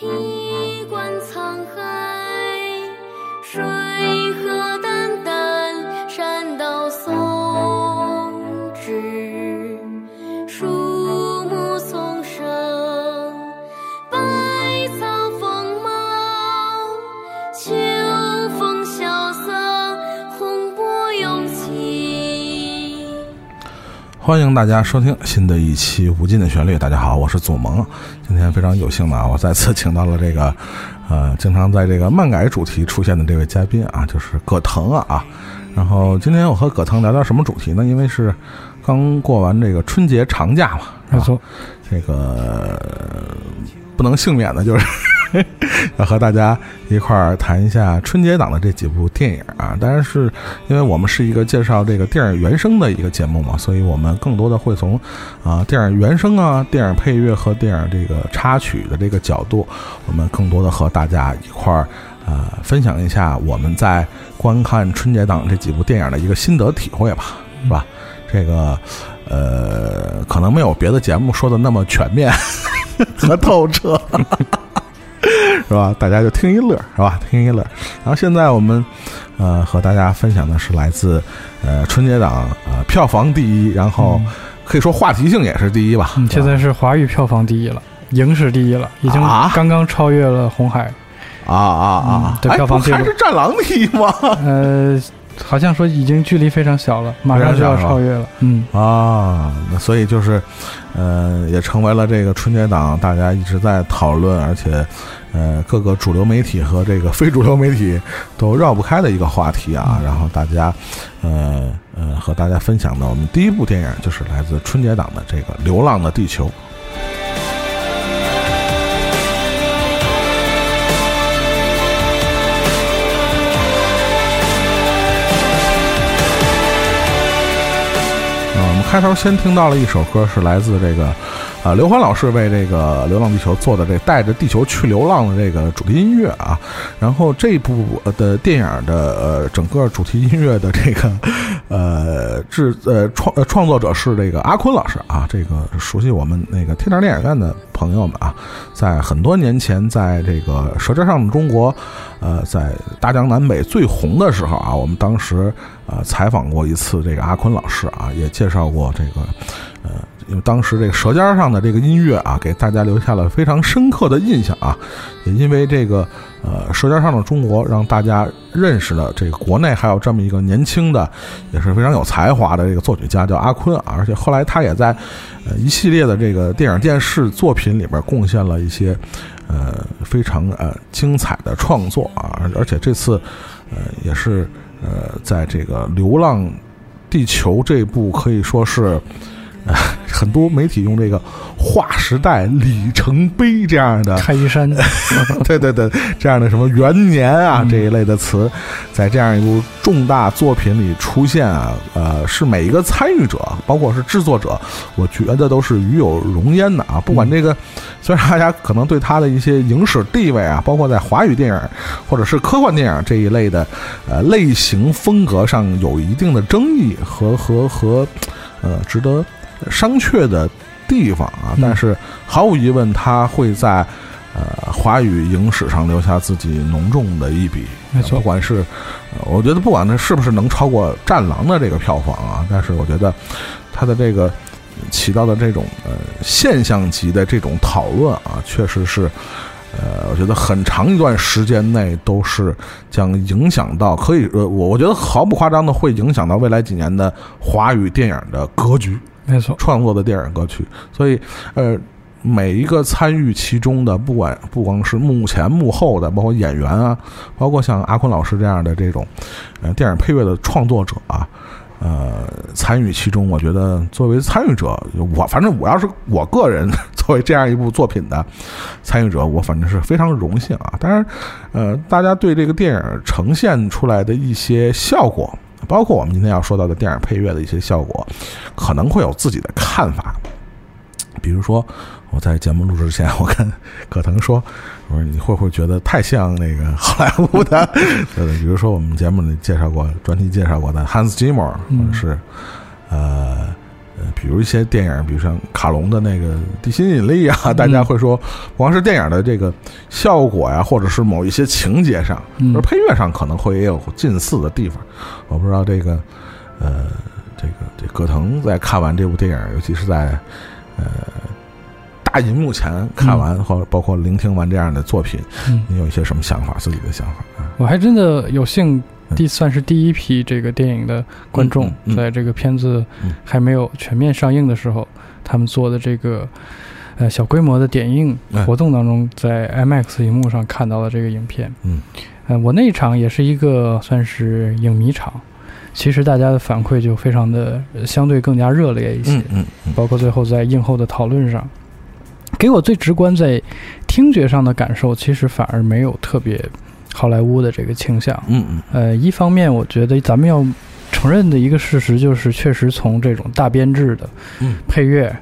一观沧海，欢迎大家收听新的一期《无尽的旋律》。大家好，我是祖萌。今天非常有幸的啊，我再次请到了这个，呃，经常在这个漫改主题出现的这位嘉宾啊，就是葛腾啊啊。然后今天我和葛腾聊聊什么主题呢？因为是刚过完这个春节长假嘛，没错，这个呃不能幸免的就是要和大家一块儿谈一下春节档的这几部电影啊。当然是因为我们是一个介绍这个电影原声的一个节目嘛，所以我们更多的会从啊电影原声啊、电影配乐和电影这个插曲的这个角度，我们更多的和大家一块儿。呃，分享一下我们在观看春节档这几部电影的一个心得体会吧，是吧？这个呃，可能没有别的节目说的那么全面 和透彻，是吧？大家就听一乐，是吧？听一乐。然后现在我们呃和大家分享的是来自呃春节档呃票房第一，然后可以说话题性也是第一吧。嗯，吧现在是华语票房第一了，影史第一了，已经啊刚刚超越了《红海》啊啊啊嗯！对哎，票房第一不还是《战狼》第一吗？呃，好像说已经距离非常小了，马上就要超越了。嗯，啊，那所以就是，呃，也成为了这个春节档大家一直在讨论，而且，呃，各个主流媒体和这个非主流媒体都绕不开的一个话题啊。然后大家，呃呃，和大家分享的我们第一部电影就是来自春节档的这个《流浪的地球》。开头先听到了一首歌，是来自这个，啊，刘欢老师为这个《流浪地球》做的这带着地球去流浪的这个主题音乐啊。然后这部的电影的呃整个主题音乐的这个呃制呃创呃创作者是这个阿坤老师啊。这个熟悉我们那个天堂电影院的朋友们啊，在很多年前，在这个《舌尖上的中国》呃，在大江南北最红的时候啊，我们当时呃采访过一次这个阿坤老师啊，也介绍过这个呃，因为当时这个《舌尖上的这个音乐啊，给大家留下了非常深刻的印象啊，也因为这个呃《舌尖上的中国》，让大家认识了这个国内还有这么一个年轻的，也是非常有才华的这个作曲家叫阿坤啊，而且后来他也在呃一系列的这个电影电视作品里边贡献了一些。呃，非常呃精彩的创作啊，而且这次呃也是呃在这个《流浪地球》这部可以说是。呃，很多媒体用这个划时代里程碑这样的开一山，对对对，这样的什么元年啊这一类的词，在这样一部重大作品里出现啊，呃，是每一个参与者，包括是制作者，我觉得都是与有荣焉的啊。不管这个，虽然大家可能对他的一些影史地位啊，包括在华语电影或者是科幻电影这一类的呃类型风格上有一定的争议和和和呃值得商榷的地方啊，嗯但是毫无疑问，他会在呃华语影史上留下自己浓重的一笔。没错不管是呃我觉得不管它是不是能超过《战狼》的这个票房啊，但是我觉得它的这个起到的这种呃现象级的这种讨论啊，确实是。呃，我觉得很长一段时间内都是将影响到，可以呃，我我觉得毫不夸张的会影响到未来几年的华语电影的格局。没错，创作的电影歌曲，所以呃，每一个参与其中的，不管不光是幕前幕后的，包括演员啊，包括像阿坤老师这样的这种呃电影配乐的创作者啊。呃，参与其中，我觉得作为参与者，我反正我要是我个人 作为这样一部作品的参与者，我反正是非常荣幸啊。当然，呃，大家对这个电影呈现出来的一些效果，包括我们今天要说到的电影配乐的一些效果，可能会有自己的看法。比如说，我在节目录制之前，我跟葛腾说：“我说你会不会觉得太像那个好莱坞的？对对，比如说我们节目里介绍过、专题介绍过的 Hans Zimmer，或者是呃呃，比如一些电影，比如像卡隆的那个《地心引力》啊，大家会说，光是电影的这个效果呀，或者是某一些情节上，嗯而配乐上可能会也有近似的地方。我不知道这个，呃，这个这葛腾在看完这部电影，尤其是在呃大银幕前看完，或包括聆听完这样的作品，嗯，你有一些什么想法？自己的想法啊？我还真的有幸嗯第算是第一批这个电影的观众在这个片子嗯。还没有全面上映的时候，他们做的这个呃小规模的点映嗯活动当中，在 IMAX 荧幕上看到了这个影片。嗯，呃，我那一场也是一个算是影迷场，其实大家的反馈就非常的呃相对更加热烈一些。嗯。包括最后在映后的讨论上，给我最直观在听觉上的感受，其实反而没有特别好莱坞的这个倾向。嗯嗯呃，一方面我觉得咱们要承认的一个事实就是，确实从这种大编制的嗯配乐，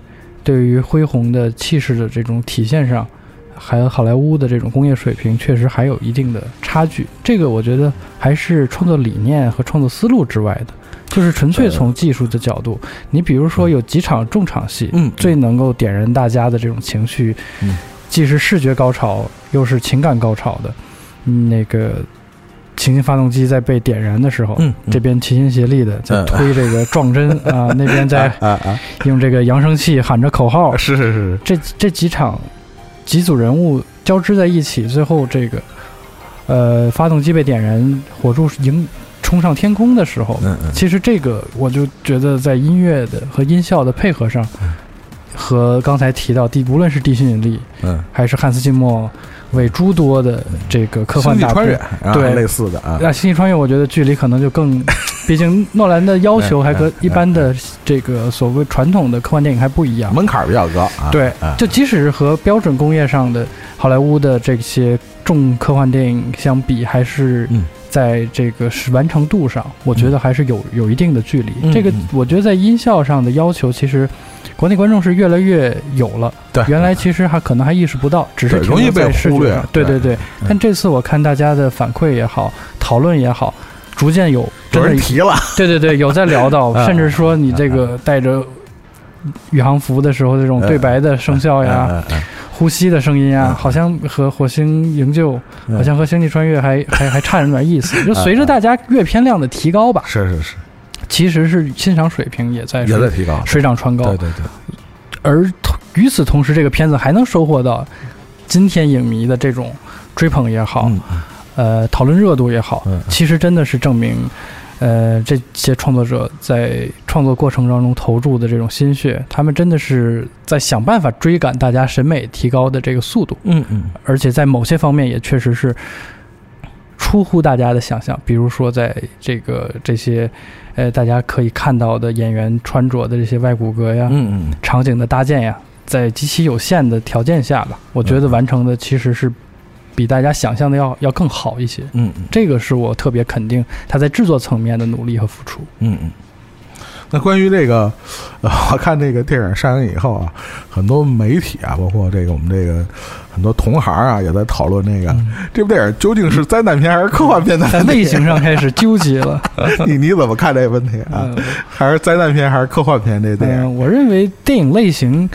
对于恢宏的气势的这种体现上，还有好莱坞的这种工业水平，确实还有一定的差距。这个我觉得还是创作理念和创作思路之外的，就是纯粹从技术的角度。你比如说有几场重场戏，嗯最能够点燃大家的这种情绪，嗯既是视觉高潮，又是情感高潮的。嗯那个行星发动机在被点燃的时候，嗯嗯。这边齐心协力的在嗯推这个撞针 啊，那边在啊啊，用这个扬声器喊着口号，是是是，这这几场几组人物交织在一起，最后这个呃发动机被点燃，火柱迎冲上天空的时候，嗯嗯。其实这个我就觉得在音乐的和音效的配合上，和刚才提到地无论是地心引力嗯，还是汉斯季默为诸多的这个科幻大星际穿越片。啊，对类似的啊，那，星际穿越，我觉得距离可能就更，毕竟诺兰的要求还和 一般的这个所谓传统的科幻电影还不一样。门槛比较高啊，对啊，就即使是和标准工业上的好莱坞的这些重科幻电影相比，还是嗯在这个是完成度上，我觉得还是有有一定的距离。这个我觉得在音效上的要求，其实国内观众是越来越有了。对，原来其实还可能还意识不到，只是容易被忽略。对对对但这次我看大家的反馈也好，讨论也好，逐渐有有人提了，对对对，有在聊到，嗯。甚至说你这个带着宇航服的时候这种对白的声效呀、呼吸的声音呀，嗯。好像和火星营救，嗯。好像和星际穿越还还还差着点意思。就随着大家阅片量的提高吧，是是是，其实是欣赏水平也在也在提高，水涨船高。对。对对，而与此同时，这个片子还能收获到今天影迷的这种追捧也好，嗯呃，讨论热度也好，嗯。其实真的是证明，呃，这些创作者在创作过程当中投注的这种心血，他们真的是在想办法追赶大家审美提高的这个速度，嗯嗯。而且在某些方面也确实是出乎大家的想象，比如说在这个这些，呃，大家可以看到的演员穿着的这些外骨骼呀，嗯嗯。场景的搭建呀，在极其有限的条件下吧，我觉得完成的其实是比大家想象的要要更好一些。嗯嗯这个是我特别肯定他在制作层面的努力和付出。嗯嗯。那关于这个，呃，我看这个电影上映以后啊，很多媒体啊，包括这个我们这个很多同行啊，也在讨论这个、这部电影究竟是灾难片还是科幻片的在类型上 开始纠结了。你你怎么看这个问题啊？嗯还是灾难片还是科幻片？这电影？嗯，我认为电影类型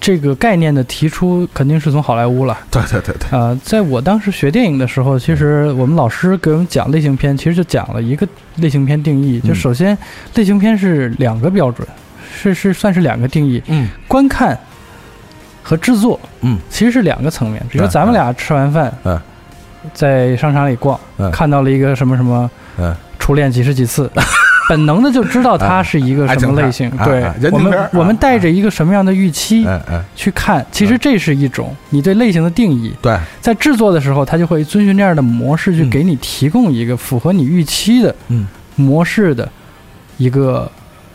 这个概念的提出肯定是从好莱坞了。对对对对，啊、在我当时学电影的时候，其实我们老师给我们讲类型片，其实就讲了一个类型片定义。就嗯首先，类型片是两个标准，是是算是两个定义，嗯观看和制作，嗯，其实是两个层面。比如咱们俩吃完饭，嗯，在商场里逛，嗯看到了一个什么什么，嗯，初恋几十几次。本能的就知道它是一个什么类型，对我们我们带着一个什么样的预期去看，其实这是一种你对类型的定义。对，在制作的时候，它就会遵循这样的模式，去嗯给你提供一个符合你预期的嗯模式的一个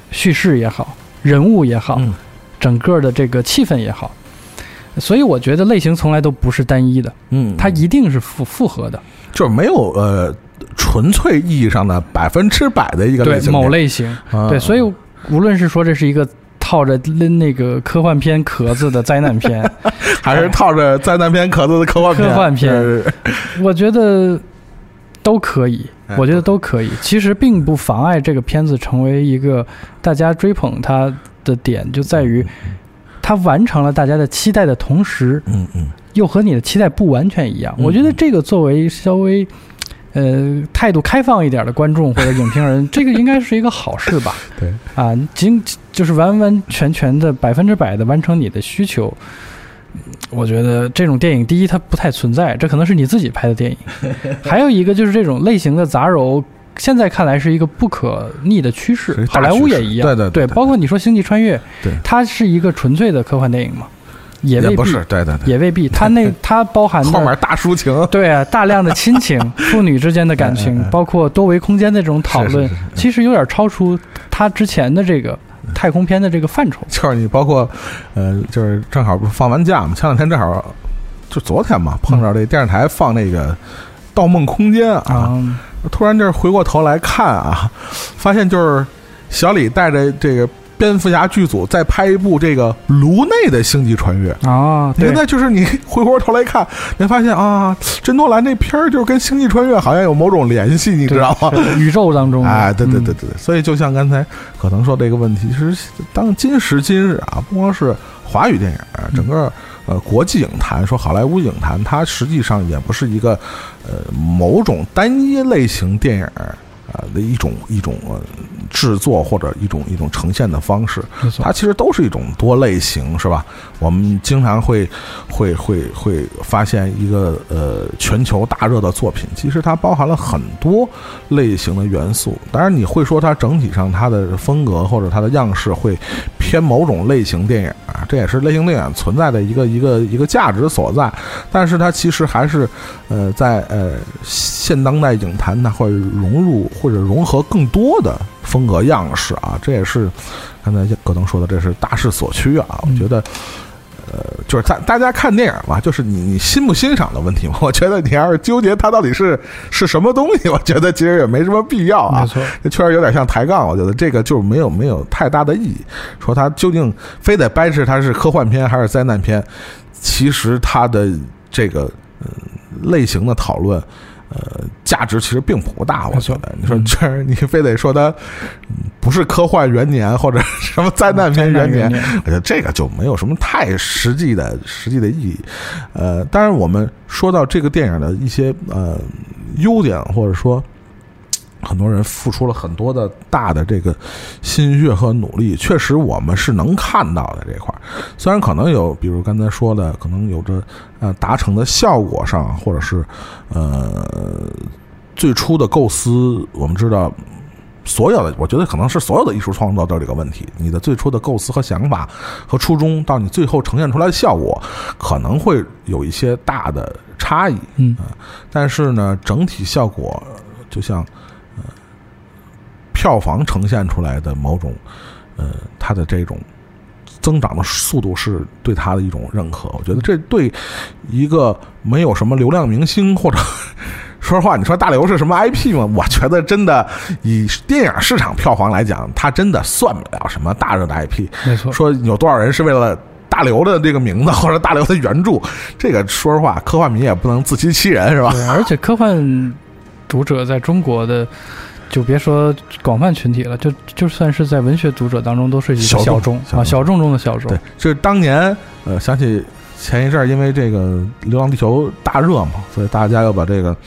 叙事也好，人物也好，嗯整个的这个气氛也好。所以我觉得类型从来都不是单一的，嗯，它一定是复复合的。就是没有呃纯粹意义上的百分之百的一个类型某类型，啊。对，所以无论是说这是一个套着拎那个科幻片壳子的灾难片，还是套着灾难片壳子的科幻片，科幻片我觉得都可以哎，我觉得都可以。其实并不妨碍这个片子成为一个大家追捧它的点就在于，它完成了大家的期待的同时，嗯嗯，又和你的期待不完全一样。嗯。我觉得这个作为稍微。呃，态度开放一点的观众或者影评人，这个应该是一个好事吧？对啊，仅就是完完全全的百分之百的完成你的需求。我觉得这种电影，第一它不太存在，这可能是你自己拍的电影；还有一个就是这种类型的杂糅，现在看来是一个不可逆的趋势好莱坞也一样，对对对对包括你说《星际穿越》，对它是一个纯粹的科幻电影嘛？也未必，也不是，对对对，也未必。它那 它包含的后面大抒情，对啊，大量的亲情、父女之间的感嗯情包括多维空间的这种讨论其实有点超出他之前的这个太空片的这个范畴。就是你包括，呃，就是正好不是放完假嘛，前两天正好就昨天嘛，碰着这电视台放那个《盗梦空间》啊，啊，突然就是回过头来看啊，发现就是小李带着这个蝙蝠侠剧组再拍一部这个颅内的星际穿越。啊，对现，在就是你回过头来看，你会发现啊，真多兰这片儿就是跟星际穿越好像有某种联系，你知道吗？宇宙当中的，哎，对对对对，所以就像刚才可能说这个问题，其实当今时今日啊，不光是华语电影，整个呃国际影坛，说好莱坞影坛，它实际上也不是一个呃某种单一类型电影啊的一种一种呃制作或者一种一种呈现的方式，它其实都是一种多类型，是吧？我们经常会会会会发现一个呃全球大热的作品，其实它包含了很多类型的元素。当然，你会说它整体上它的风格或者它的样式会偏某种类型电影啊，这也是类型电影存在的一个一个一个价值所在。但是它其实还是呃在呃现当代影坛，它会融入或者融合更多的风格样式啊，这也是刚才葛登说的，这是大势所趋啊。我觉得。呃，就是大大家看电影嘛，就是你你欣不欣赏的问题嘛。我觉得你要是纠结它到底是是什么东西，我觉得其实也没什么必要啊确实有点像抬杠，我觉得这个就没有没有太大的意义。说它究竟非得掰扯它是科幻片还是灾难片，其实它的这个呃类型的讨论。呃，价值其实并不大，我觉得。你说嗯这你非得说它嗯不是科幻元年或者什么灾难片元年，我觉得这个就没有什么太实际的实际的意义。呃，当然我们说到这个电影的一些呃优点，或者说很多人付出了很多的大的这个心血和努力，确实我们是能看到的这块儿。虽然可能有，比如刚才说的，可能有着呃达成的效果上，或者是呃最初的构思，我们知道。所有的，我觉得可能是所有的艺术创作都有这个问题。你的最初的构思和想法和初衷，到你最后呈现出来的效果，可能会有一些大的差异。嗯但是呢，整体效果呃就像呃票房呈现出来的某种呃它的这种增长的速度是对它的一种认可。我觉得这对一个没有什么流量明星或者。说实话，你说大刘是什么 IP 吗？我觉得真的以电影市场票房来讲，它真的算不了什么大热的 IP。没错，说有多少人是为了大刘的这个名字或者大刘的原著，这个说实话，科幻迷也不能自欺欺人，是吧？对，而且科幻读者在中国的，就别说广泛群体了，就就算是在文学读者当中，都是一个小众啊，小众中的小众。对，就是当年呃，想起前一阵儿因为这个《流浪地球》大热嘛，所以大家又把这个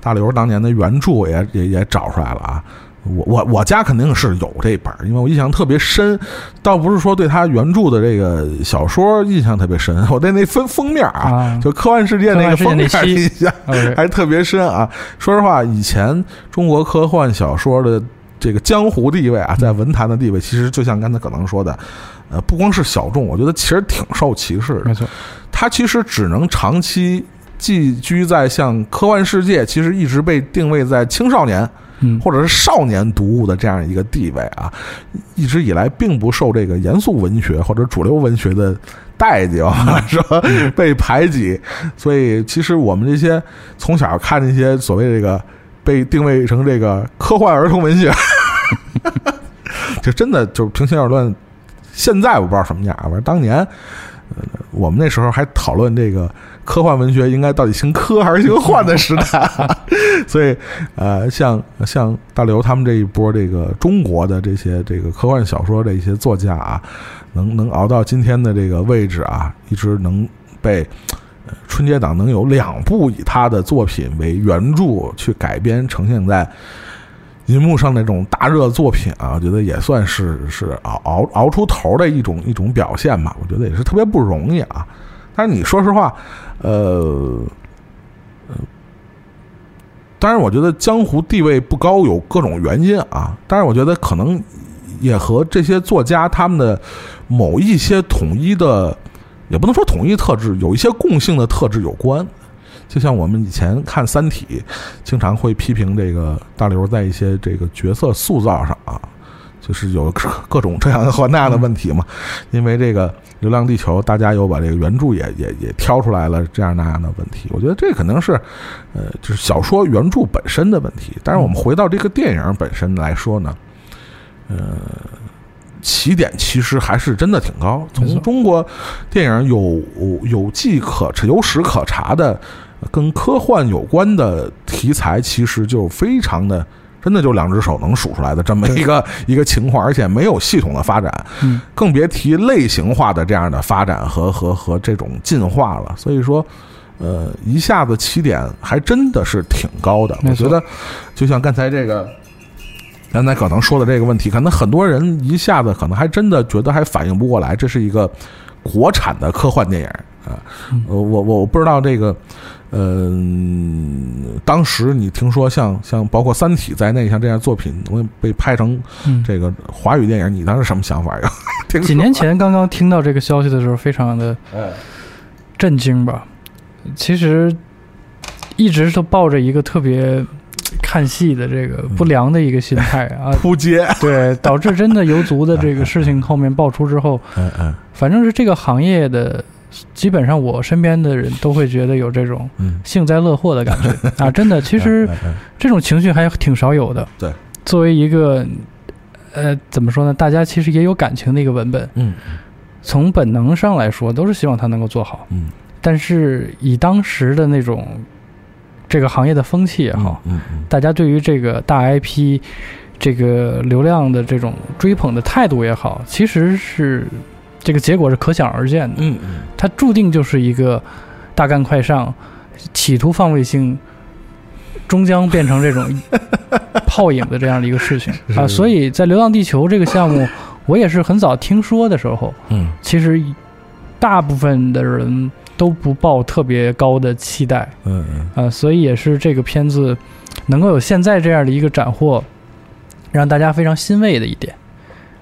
大刘当年的原著也也也找出来了啊。我我我家肯定是有这本儿，因为我印象特别深，倒不是说对他原著的这个小说印象特别深，我对那封封面啊，啊就科幻世界那个封面印象还特别深啊。说实话，以前中国科幻小说的这个江湖地位啊，在文坛的地位，其实就像刚才可能说的，呃，不光是小众，我觉得其实挺受歧视的。没错，它其实只能长期寄居在像科幻世界，其实一直被定位在青少年嗯，或者是少年读物的这样一个地位啊，一直以来并不受这个严肃文学或者主流文学的待见，说被排挤。所以，其实我们这些从小看那些所谓这个被定位成这个科幻儿童文学，就真的就是平心而论，现在我不知道什么样，反正当年。呃我们那时候还讨论这个科幻文学应该到底姓科还是姓幻的时代，所以呃，像像大刘他们这一波这个中国的这些这个科幻小说的一些作家啊，能能熬到今天的这个位置啊，一直能被。春节档能有两部以他的作品为原著去改编呈现在银幕上那种大热作品啊，我觉得也算是是熬熬熬出头的一种一种表现吧。我觉得也是特别不容易啊。但是你说实话，呃当然我觉得江湖地位不高有各种原因啊。当然我觉得可能也和这些作家他们的某一些统一的。也不能说统一特质，有一些共性的特质有关。就像我们以前看《三体》，经常会批评这个大刘在一些这个角色塑造上啊，就是有各种这样和那样的问题嘛。因为这个《流浪地球》，大家又把这个原著也也也挑出来了这样那样的问题。我觉得这可能是呃，就是小说原著本身的问题。但是我们回到这个电影本身来说呢，呃。起点其实还是真的挺高。从中国电影有有迹可、有史可查的跟科幻有关的题材，其实就非常的，真的就两只手能数出来的这么一个一个情况，而且没有系统的发展，更别提类型化的这样的发展和和和这种进化了。所以说，呃，一下子起点还真的是挺高的。我觉得，就像刚才这个。刚才可能说的这个问题，可能很多人一下子可能还真的觉得还反应不过来，这是一个国产的科幻电影啊。呃，我我我不知道这个，嗯，当时你听说像像包括《三体》在内，像这样作品会被拍成这个华语电影，你当时什么想法呀？几年前刚刚听到这个消息的时候，非常的震惊吧。其实一直都抱着一个特别。看戏的这个不良的一个心态啊，扑街，对，导致真的游族的这个事情后面爆出之后，嗯嗯，反正是这个行业的，基本上我身边的人都会觉得有这种幸灾乐祸的感觉。啊，真的，其实这种情绪还挺少有的。对，作为一个呃，怎么说呢？大家其实也有感情的一个文本，嗯，从本能上来说，都是希望他能够做好，嗯，但是以当时的那种。这个行业的风气也好，嗯大家对于这个大 IP，这个流量的这种追捧的态度也好，其实是这个结果是可想而知的。嗯嗯，它注定就是一个大干快上，企图放卫星，终将变成这种 泡影的这样的一个事情啊。所以在《流浪地球》这个项目，我也是很早听说的时候，嗯，其实大部分的人。都不抱特别高的期待，嗯嗯，啊，所以也是这个片子能够有现在这样的一个斩获，让大家非常欣慰的一点。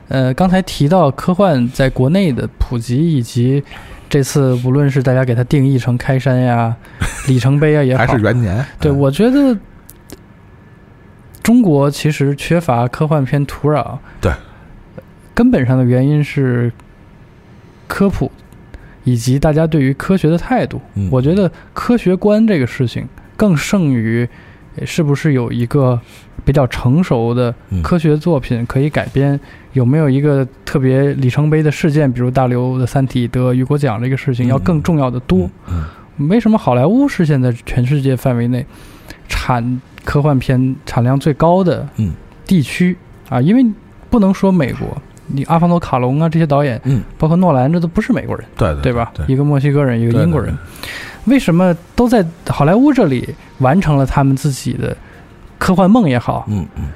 呃，刚才提到科幻在国内的普及，以及这次无论是大家给它定义成开山呀、里程碑啊也好，还是元年，对我觉得中国其实缺乏科幻片土壤，对，根本上的原因是科普。以及大家对于科学的态度，我觉得科学观这个事情更胜于是不是有一个比较成熟的科学作品可以改编，有没有一个特别里程碑的事件，比如大刘的《三体》得雨果奖这个事情要更重要的多。为什么好莱坞是现在全世界范围内产科幻片产量最高的地区啊？因为不能说美国。你阿方多卡隆啊，这些导演，嗯，包括诺兰，这都不是美国人，对对吧？一个墨西哥人，一个英国人，为什么都在好莱坞这里完成了他们自己的科幻梦也好？嗯嗯，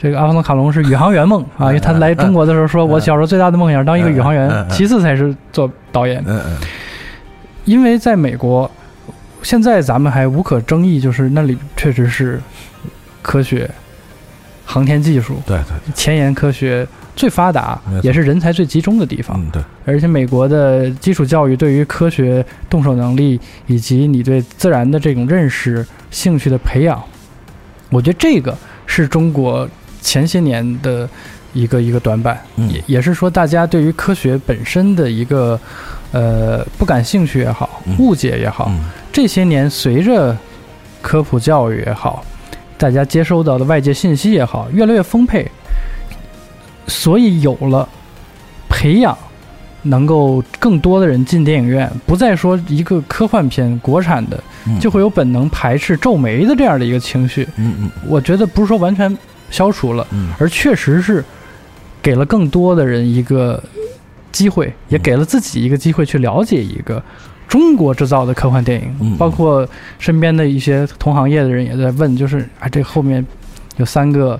这个阿方索卡隆是宇航员梦 啊，因为他来中国的时候说，我小时候最大的梦想是当一个宇航员，其次才是做导演。嗯嗯，因为在美国，现在咱们还无可争议，就是那里确实是科学、航天技术，对对，前沿科学。最发达也是人才最集中的地方，对。而且美国的基础教育对于科学动手能力以及你对自然的这种认识、兴趣的培养，我觉得这个是中国前些年的一个一个短板，也也是说大家对于科学本身的一个呃不感兴趣也好，误解也好，这些年随着科普教育也好，大家接收到的外界信息也好，越来越丰沛。所以有了培养能够更多的人进电影院，不再说一个科幻片国产的嗯。就会有本能排斥、皱眉的这样的一个情绪。嗯嗯我觉得不是说完全消除了，嗯。而确实是给了更多的人一个机会，也给了自己一个机会去了解一个中国制造的科幻电影。嗯包括身边的一些同行业的人也在问，就是啊，这后面有三个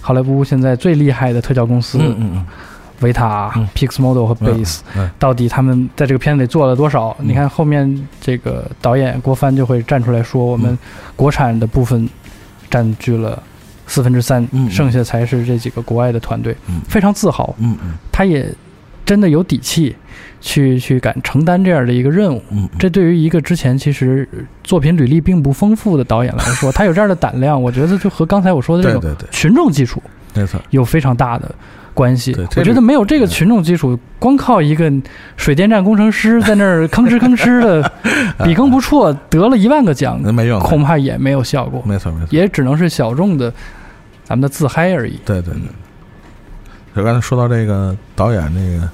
好莱坞现在最厉害的特效公司，嗯嗯维塔、嗯 Pixmodel 和嗯 Base，、嗯。到底他们在这个片子里做了多少？嗯。你看后面这个导演郭帆就会站出来说，我们嗯国产的部分占据了四分之三，剩下才是这几个国外的团队，嗯。非常自豪。嗯嗯。他也真的有底气去去敢承担这样的一个任务。嗯，这对于一个之前其实呃作品履历并不丰富的导演来说，他有这样的胆量，我觉得就和刚才我说的这种群众基础没错，有非常大的。这我觉得没有这个群众基础，光靠一个水电站工程师在那儿吭哧吭哧的 笔耕不辍，得了一万个奖，没用，恐怕也没有效果，没错没错，也只能是小众的咱们的自嗨而已。对对对。就刚才说到这个导演，这个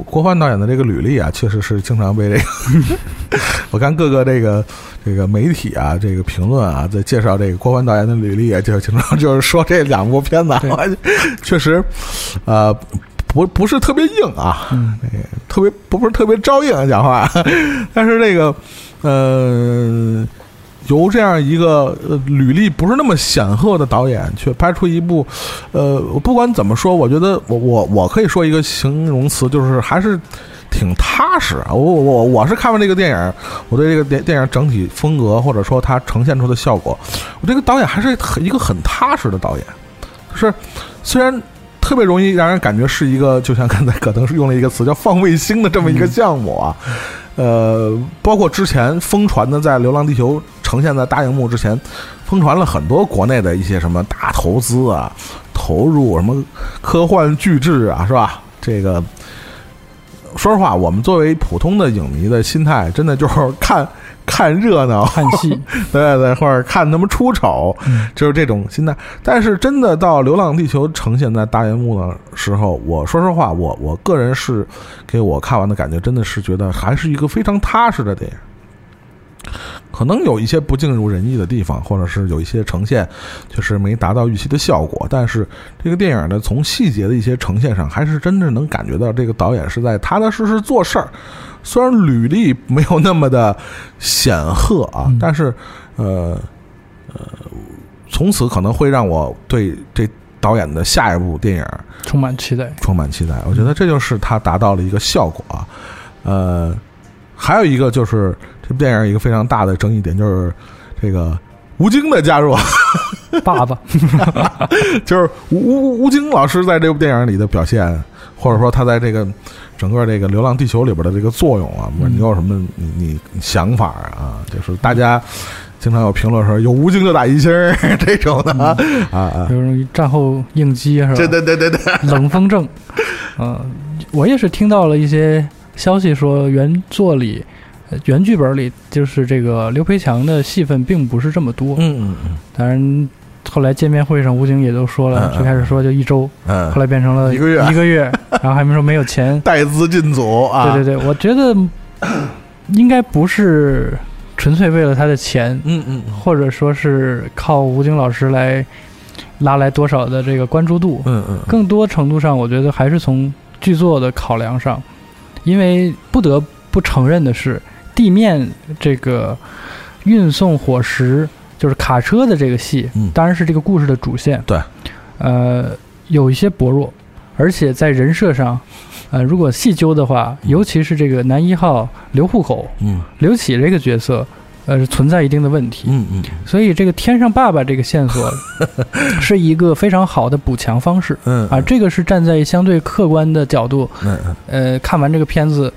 郭郭帆导演的这个履历啊，确实是经常被这个，我看各个这个这个媒体啊，这个评论啊，在介绍这个郭帆导演的履历啊，就是经常 就是说这两部片子啊，确实，呃，不不是特别硬啊，嗯，特别不不是特别招硬啊讲话，但是这个呃，由这样一个呃履历不是那么显赫的导演，却拍出一部，呃，不管怎么说，我觉得我我我可以说一个形容词，就是还是挺踏实啊。我我我我是看完这个电影，我对这个电电影整体风格或者说它呈现出的效果，我这个导演还是很一个很踏实的导演，就是虽然。特别容易让人感觉是一个，就像刚才可能是用了一个词叫放卫星的这么一个项目啊，呃，包括之前疯传的在《流浪地球》呈现在大荧幕之前，疯传了很多国内的一些什么大投资啊、投入什么科幻巨制啊，是吧？这个说实话，我们作为普通的影迷的心态，真的就是看看热闹，看戏，对对，或者看他们出丑，嗯就是这种心态。但是真的到《流浪地球》呈现在大荧幕的时候，我说实话，我我个人是给我看完的感觉，真的是觉得还是一个非常踏实的电影。可能有一些不尽如人意的地方，或者是有一些呈现就是没达到预期的效果，但是这个电影呢，从细节的一些呈现上，还是真正能感觉到这个导演是在踏踏实实做事儿。虽然履历没有那么的显赫啊，嗯但是呃呃，从此可能会让我对这导演的下一部电影充满期待。充满期待。我觉得这就是他达到了一个效果啊。呃，还有一个就是这部电影一个非常大的争议点就是这个吴京的加入，爸爸，就是吴吴吴京老师在这部电影里的表现，或者说他在这个整个这个《流浪地球》里边的这个作用啊，嗯你有什么你你你想法啊？就是大家经常有评论说有吴京就打一星儿这种的啊啊啊！有种战后应激是吧？对对对对对，冷风症。嗯、我也是听到了一些消息说，原作里、呃原剧本里，就是这个刘培强的戏份并不是这么多。嗯嗯嗯当然，后来见面会上，吴京也都说了，最开始说就一周，嗯后来变成了一个月一个月，然后还没说没有钱。带资进组啊，对对对，我觉得应该不是纯粹为了他的钱，嗯嗯或者说是靠吴京老师来拉来多少的这个关注度。嗯嗯更多程度上，我觉得还是从剧作的考量上，因为不得不承认的是，地面这个运送伙食，就是卡车的这个戏，嗯。当然是这个故事的主线，对，呃，有一些薄弱，而且在人设上，呃，如果细究的话，尤其是这个男一号刘户口、嗯。刘启这个角色，呃，存在一定的问题。嗯嗯。所以这个天上爸爸这个线索 是一个非常好的补强方式。嗯。啊，这个是站在相对客观的角度，嗯嗯。呃，看完这个片子，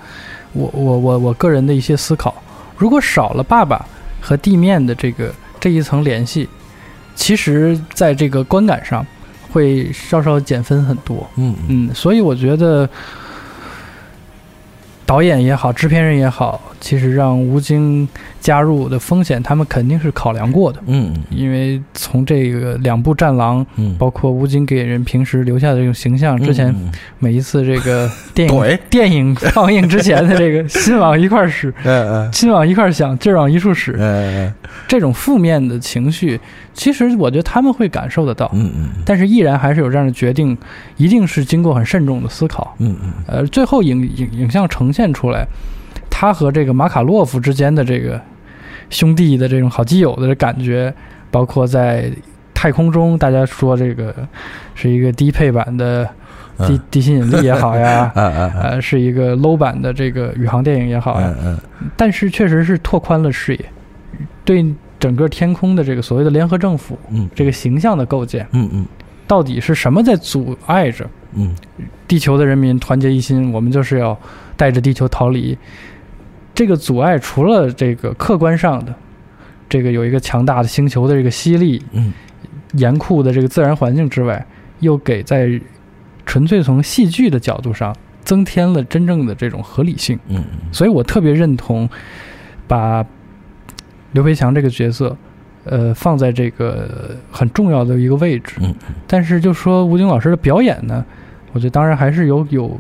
我我我我个人的一些思考，如果少了爸爸和地面的这个这一层联系，其实在这个观感上会稍稍减分很多。嗯嗯嗯，所以我觉得导演也好，制片人也好，其实让吴京加入的风险，他们肯定是考量过的，嗯因为从这个两部《战狼》，嗯，包括吴京给人平时留下的这种形象，之前嗯每一次这个电影 电影放映之前的这个心往一块儿使，哎哎心往一块儿想，劲儿往一处使，哎哎，这种负面的情绪，其实我觉得他们会感受得到，嗯嗯。但是依然还是有这样的决定，一定是经过很慎重的思考。嗯嗯。呃，最后影影影像呈现出来，他和这个马卡洛夫之间的这个兄弟的这种好基友的感觉，包括在太空中，大家说这个是一个低配版的嗯，地地心引力也好呀哎哎哎，呃，是一个 low 版的这个宇航电影也好呀，嗯但是确实是拓宽了视野，对整个天空的这个所谓的联合政府嗯。这个形象的构建，嗯嗯。到底是什么在阻碍着嗯。地球的人民团结一心？我们就是要带着地球逃离。这个阻碍除了这个客观上的，这个有一个强大的星球的这个吸力、嗯严酷的这个自然环境之外，又给在纯粹从戏剧的角度上增添了真正的这种合理性。嗯所以我特别认同把刘培强这个角色，呃，放在这个很重要的一个位置。嗯，但是就说吴京老师的表演呢，我觉得当然还是有有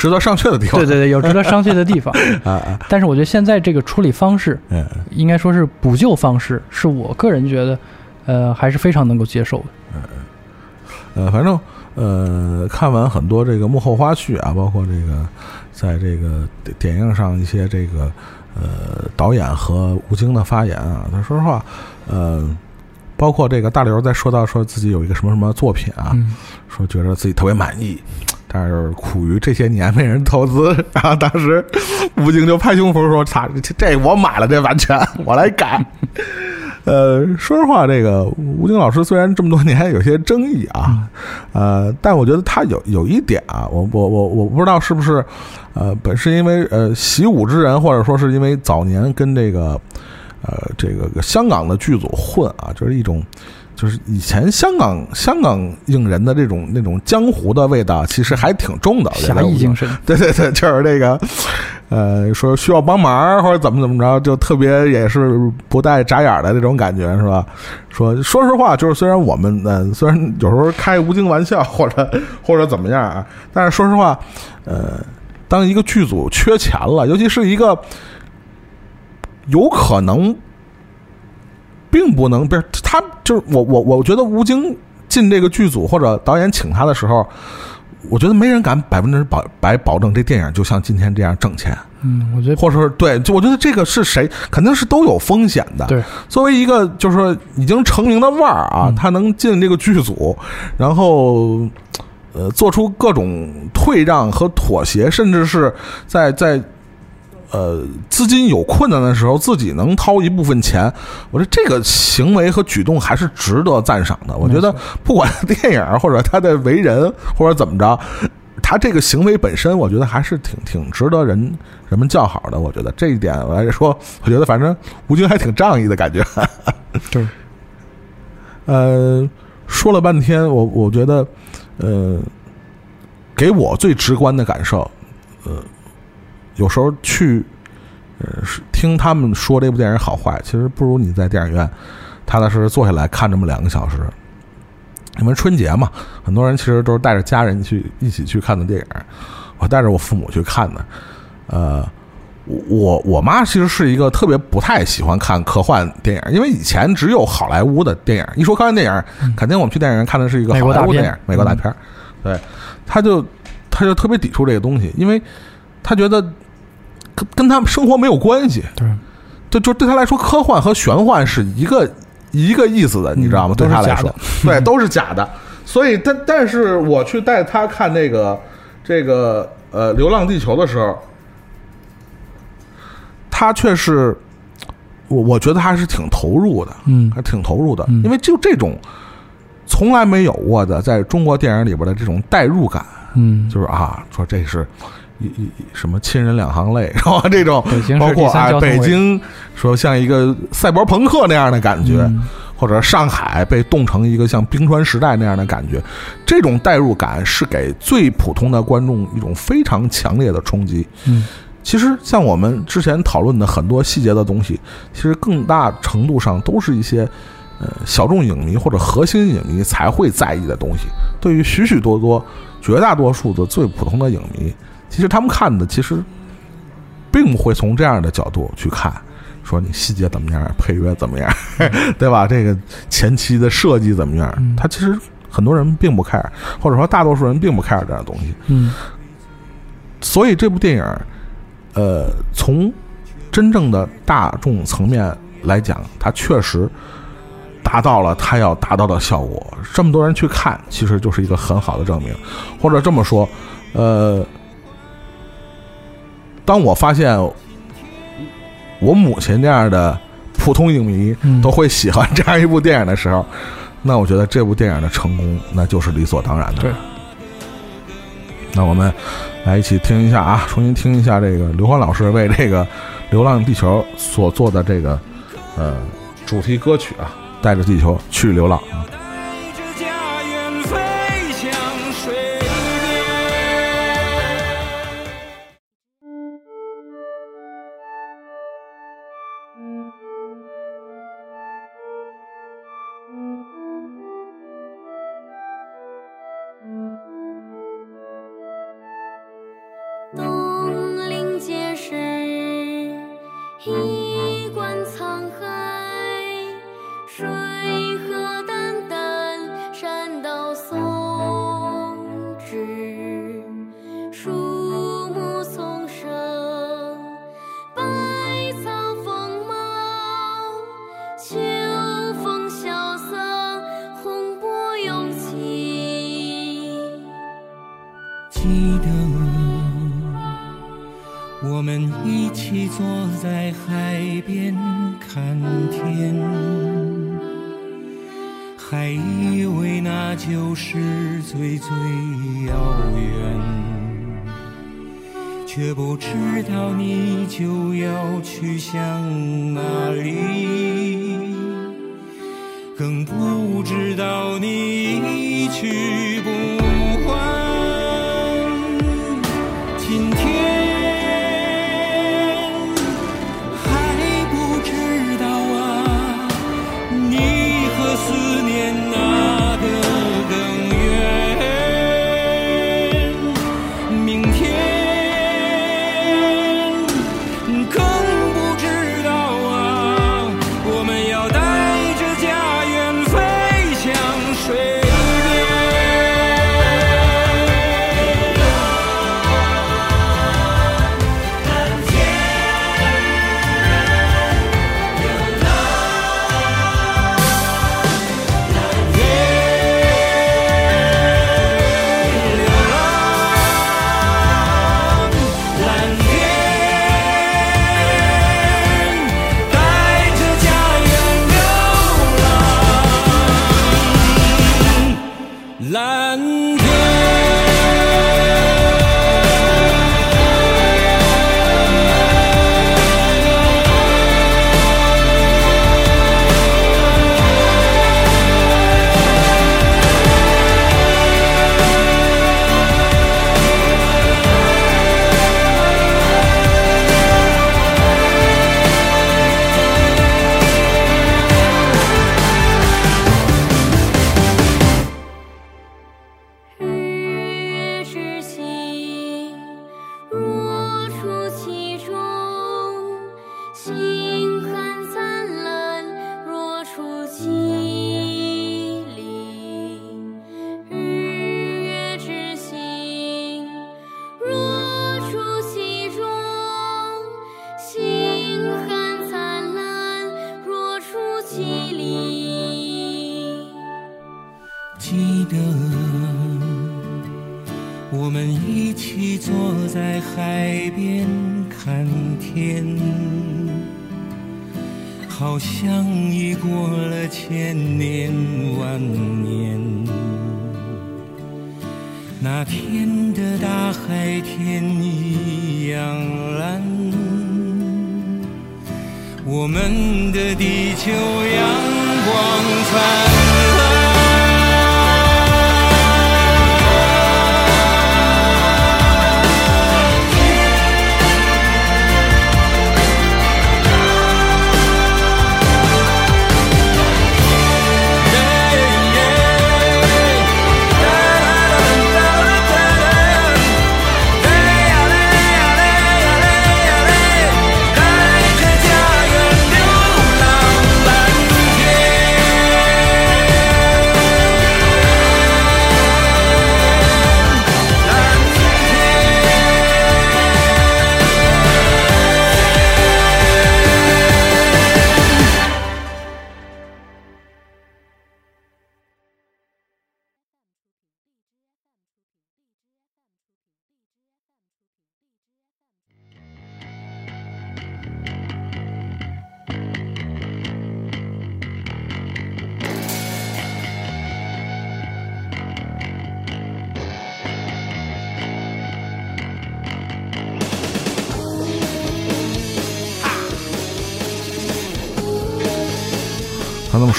值得商榷的地方。对对对有 值得商榷的地方。啊啊，但是我觉得现在这个处理方式，嗯应该说是补救方式，是我个人觉得，呃，还是非常能够接受的。呃，反正呃，看完很多这个幕后花絮啊，包括这个在这个点映上一些这个呃导演和吴京的发言啊，他说实话，呃，包括这个大刘在说到说自己有一个什么什么作品啊，嗯，说觉得自己特别满意，但是苦于这些年没人投资，然后当时吴京就拍胸脯说：“操，这这我买了这完全，我来改。”呃，说实话，这个吴京老师虽然这么多年有些争议啊，呃，但我觉得他有有一点啊，我我我我不知道是不是呃，本是因为呃习武之人，或者说是因为早年跟这个呃这个香港的剧组混啊，就是一种。就是以前香港香港影人的这种那种江湖的味道，其实还挺重的。侠义精神，对对对，就是这个，呃，说需要帮忙或者怎么怎么着，就特别也是不带眨眼的那种感觉，是吧？说说实话，就是虽然我们呃，虽然有时候开吴京玩笑或者 或者怎么样啊，但是说实话，呃，当一个剧组缺钱了，尤其是一个有可能并不能不是他，就是我我我觉得吴京进这个剧组或者导演请他的时候。我觉得没人敢百分之百百保证这电影就像今天这样挣钱，嗯，我觉得或者说对，就我觉得这个是谁肯定是都有风险的。对，作为一个就是说已经成名的腕儿啊，嗯他能进这个剧组，然后呃做出各种退让和妥协，甚至是在在呃资金有困难的时候，自己能掏一部分钱，我觉得这个行为和举动还是值得赞赏的。我觉得不管电影或者他的为人或者怎么着。他这个行为本身，我觉得还是挺挺值得人人们叫好的。我觉得这一点我来说，我觉得反正吴京还挺仗义的感觉。对，呃，说了半天，我我觉得，呃，给我最直观的感受，呃，有时候去，呃，是听他们说这部电影好坏，其实不如你在电影院踏踏实实坐下来看这么两个小时。因为春节嘛，很多人其实都是带着家人去一起去看的电影。我带着我父母去看的，呃，我我妈其实是一个特别不太喜欢看科幻电影，因为以前只有好莱坞的电影，一说科幻电影，肯定我们去电影院看的是一个好莱坞电影，美国大片儿。对，她就他就特别抵触这个东西，因为她觉得跟跟他们生活没有关系。对，就就对他来说，科幻和玄幻是一个一个意思的，你知道吗？嗯对他来说对，都是假的。所以，但但是我去带他看那个这个呃《流浪地球》的时候，他却是我我觉得还是挺投入的，嗯还挺投入的，嗯因为就这种从来没有过的在中国电影里边的这种代入感，嗯，就是啊，说这是一一一什么亲人两行泪，是吧？这种包括啊，北京说像一个赛博朋克那样的感觉，嗯或者上海被冻成一个像冰川时代那样的感觉，这种代入感是给最普通的观众一种非常强烈的冲击。嗯其实像我们之前讨论的很多细节的东西，其实更大程度上都是一些呃小众影迷或者核心影迷才会在意的东西。对于许许多多、绝大多数的最普通的影迷，其实他们看的其实并不会从这样的角度去看，说你细节怎么样，配乐怎么样，对吧？这个前期的设计怎么样？他其实很多人并不 care，或者说大多数人并不 care 这样的东西。嗯所以这部电影，呃，从真正的大众层面来讲，它确实达到了它要达到的效果。这么多人去看，其实就是一个很好的证明。或者这么说，呃，当我发现我母亲这样的普通影迷嗯都会喜欢这样一部电影的时候，那我觉得这部电影的成功那就是理所当然的。对。那我们来一起听一下啊，重新听一下这个刘欢老师为这个《流浪地球》所做的这个呃主题歌曲啊，带着地球去流浪啊。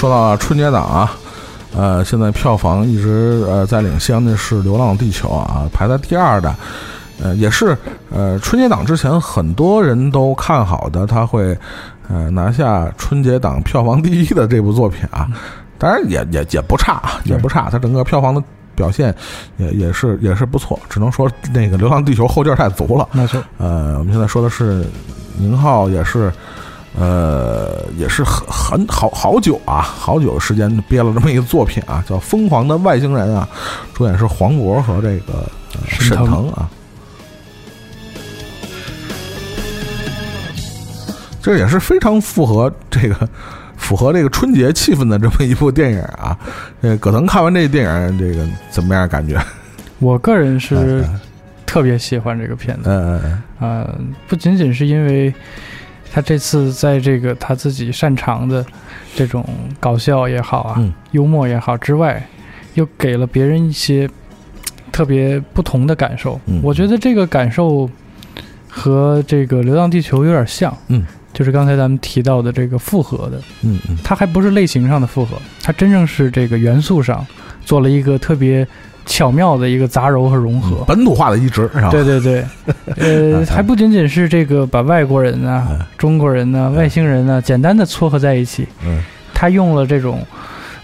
说到春节档啊，呃，现在票房一直呃在领先的是《流浪地球》啊，排在第二的，呃，也是呃春节档之前很多人都看好的，他会呃拿下春节档票房第一的这部作品啊，当然也也也不差，也不差，它整个票房的表现也也是也是不错，只能说那个《流浪地球》后劲儿太足了。没错，呃，我们现在说的是宁浩也是。呃，也是很很好好久啊，好久时间憋了这么一个作品啊，叫《疯狂的外星人》啊，主演是黄渤和这个、呃沈腾腾啊。这也是非常符合这个符合这个春节气氛的这么一部电影啊。呃，葛腾看完这电影，这个怎么样？感觉？我个人是嗯特别喜欢这个片子。嗯嗯呃，不仅仅是因为他这次在这个他自己擅长的这种搞笑也好啊，嗯。幽默也好之外，又给了别人一些特别不同的感受。嗯。我觉得这个感受和这个《流浪地球》有点像，嗯，就是刚才咱们提到的这个复合的，嗯嗯。它还不是类型上的复合，它真正是这个元素上做了一个特别巧妙的一个杂糅和融合。嗯，本土化的移植是吧？对对对，呃，还不仅仅是这个把外国人啊、嗯。中国人呢、外星人呢，简单的撮合在一起，嗯。他用了这种，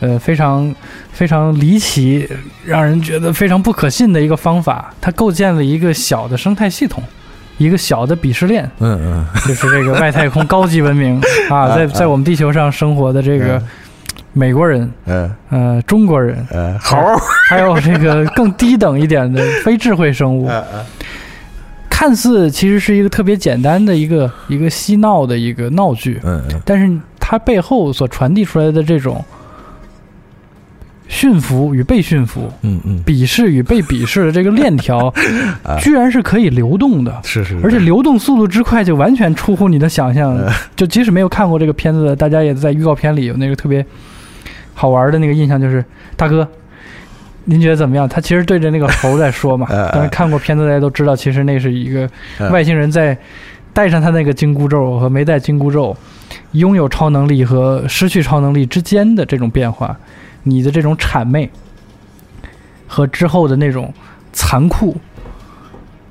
呃，非常非常离奇，让人觉得非常不可信的一个方法，他构建了一个小的生态系统，一个小的鄙视链，嗯嗯。就是这个外太空高级文明 啊，在在我们地球上生活的这个美国人、嗯。呃中国人，嗯，猴儿，还有这个更低等一点的非智慧生物，嗯看似其实是一个特别简单的一个一个嬉闹的一个闹剧，嗯嗯。但是它背后所传递出来的这种驯服与被驯服、嗯嗯，鄙视与被鄙视的这个链条，居然是可以流动的。是是，而且流动速度之快，就完全出乎你的想象。就即使没有看过这个片子的，大家也在预告片里有那个特别好玩的那个印象，就是大哥，您觉得怎么样？他其实对着那个猴在说嘛呃。但是看过片子大家都知道，其实那是一个呃外星人在带上他那个紧箍咒和没带紧箍咒，拥有超能力和失去超能力之间的这种变化，你的这种谄媚和之后的那种残酷。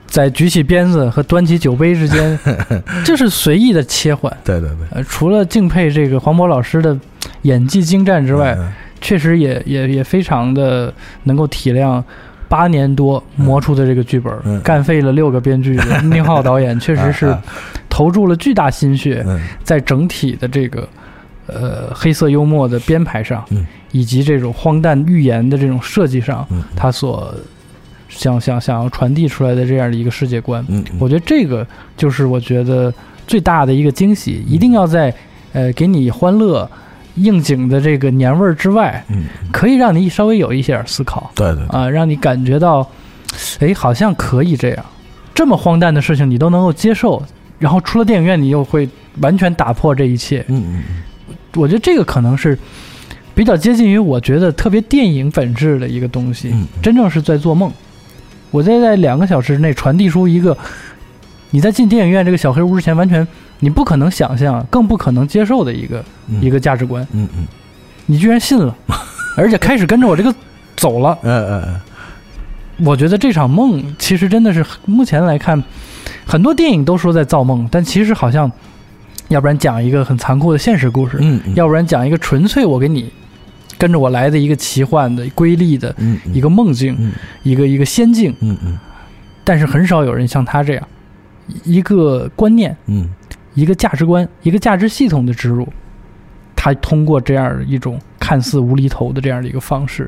在举起鞭子和端起酒杯之间，这是随意的切换。对对对，呃，除了敬佩这个黄渤老师的演技精湛之外，嗯。确实也也也非常的能够体谅八年多磨出的这个剧本，嗯。干废了六个编剧的 宁浩导演，确实是啊投注了巨大心血嗯。在整体的这个呃黑色幽默的编排上，嗯。以及这种荒诞寓言的这种设计上，嗯。他所想想想要传递出来的这样的一个世界观，嗯，我觉得这个就是我觉得最大的一个惊喜，一定要在呃给你欢乐应景的这个年味儿之外，嗯，可以让你稍微有一些点思考对对，啊，让你感觉到，哎，好像可以这样，这么荒诞的事情你都能够接受，然后出了电影院你又会完全打破这一切，嗯嗯我觉得这个可能是比较接近于我觉得特别电影本质的一个东西，嗯。真正是在做梦。我在在两个小时内传递出一个你在进电影院这个小黑屋之前完全你不可能想象，更不可能接受的一个、嗯，一个价值观，嗯嗯。你居然信了，而且开始跟着我这个走了。嗯嗯嗯。我觉得这场梦其实真的是目前来看，很多电影都说在造梦，但其实好像，要不然讲一个很残酷的现实故事，嗯嗯，要不然讲一个纯粹我给你跟着我来的一个奇幻的、瑰丽的嗯。一个梦境，嗯。一个一个仙境。嗯嗯。但是很少有人像他这样，一个观念、嗯一个价值观、一个价值系统的植入，他通过这样一种看似无厘头的这样的一个方式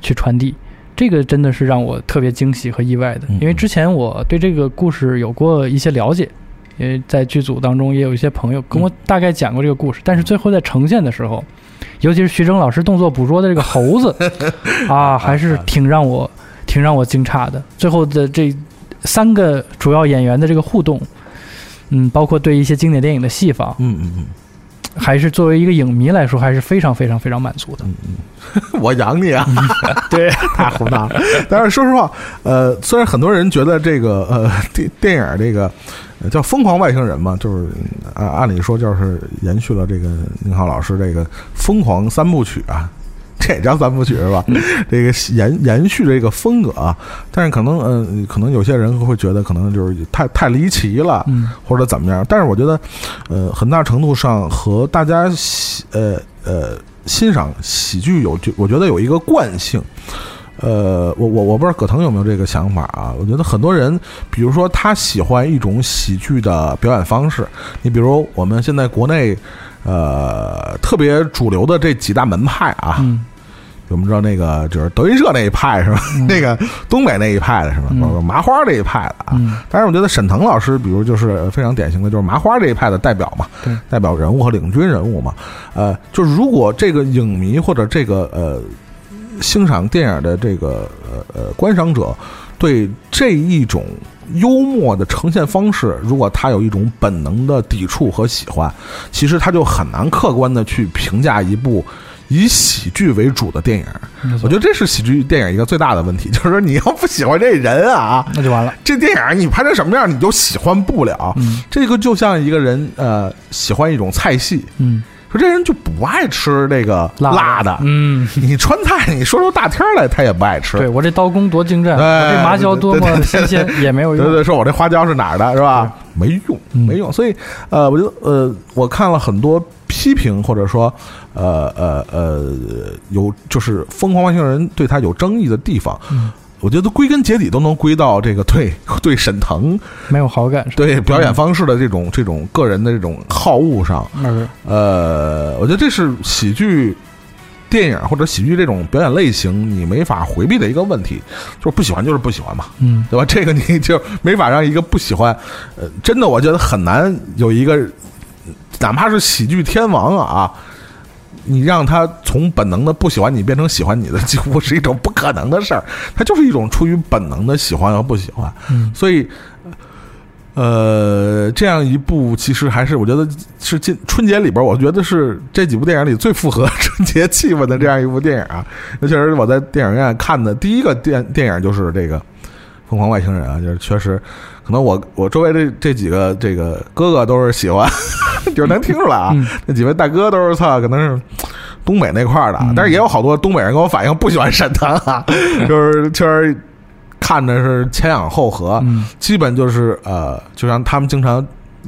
去传递。这个真的是让我特别惊喜和意外的，嗯因为之前我对这个故事有过一些了解，因为在剧组当中也有一些朋友跟我大概讲过这个故事，但是最后在呈现的时候，尤其是徐峥老师动作捕捉的这个猴子 啊，还是挺让我挺让我惊诧的。最后的这三个主要演员的这个互动，嗯，包括对一些经典电影的戏仿，嗯嗯嗯还是作为一个影迷来说，还是非常非常非常满足的。嗯嗯，我养你啊！对，太胡闹了。但是说实话，呃，虽然很多人觉得这个呃电电影这个呃叫《疯狂外星人》嘛，就是按按理说就是延续了这个宁浩老师这个疯狂三部曲啊。这也叫三部曲是吧？这个延延续这个风格啊，但是可能呃，可能有些人会觉得可能就是太太离奇了，嗯或者怎么样。但是我觉得，呃，很大程度上和大家喜呃呃欣赏喜剧有，就我觉得有一个惯性。呃，我我我不知道葛腾有没有这个想法啊？我觉得很多人，比如说他喜欢一种喜剧的表演方式，你比如我们现在国内呃特别主流的这几大门派啊，嗯我们知道那个就是德云社那一派是吧？那个东北那一派的是吧？嗯麻花这一派的啊。嗯但是我觉得沈腾老师，比如就是非常典型的，就是麻花这一派的代表嘛对，代表人物和领军人物嘛。呃，就是如果这个影迷或者这个呃欣赏电影的这个呃呃观赏者，对这一种幽默的呈现方式，如果他有一种本能的抵触和喜欢，其实他就很难客观的去评价一部以喜剧为主的电影。我觉得这是喜剧电影一个最大的问题，就是说你要不喜欢这人啊，那就完了。这电影你拍成什么样你就喜欢不了。嗯这个就像一个人呃喜欢一种菜系，嗯，说这人就不爱吃这个辣辣的，嗯，你川菜你说出大天儿来他也不爱吃。对我这刀工多精湛，对我这麻椒多么新鲜也没有用。对对，说我这花椒是哪儿的，是吧？没用，嗯没用。所以，呃，我觉得，呃，我看了很多批评，或者说，呃呃呃，有就是《疯狂外星人》对他有争议的地方，嗯我觉得归根结底都能归到这个对 对沈腾没有好感？对表演方式的这种这种个人的这种好恶上。呃，我觉得这是喜剧电影或者喜剧这种表演类型你没法回避的一个问题，就是不喜欢就是不喜欢嘛。嗯对吧？这个你就没法让一个不喜欢，呃，真的我觉得很难有一个，哪怕是喜剧天王啊，你让他从本能的不喜欢你变成喜欢你的，几乎是一种不可能的事儿。他就是一种出于本能的喜欢和不喜欢，嗯所以。呃，这样一部其实还是我觉得是今春节里边，我觉得是这几部电影里最符合春节气氛的这样一部电影啊。那确实我在电影院看的第一个电电影就是这个《疯狂外星人》啊，就是确实，可能我我周围这这几个这个哥哥都是喜欢，就是能听出来啊，嗯那几位大哥都是操，可能是。东北那块儿的，嗯。但是也有好多东北人跟我反映不喜欢沈腾啊，就是确实看着是前仰后合，嗯。基本就是呃，就像他们经常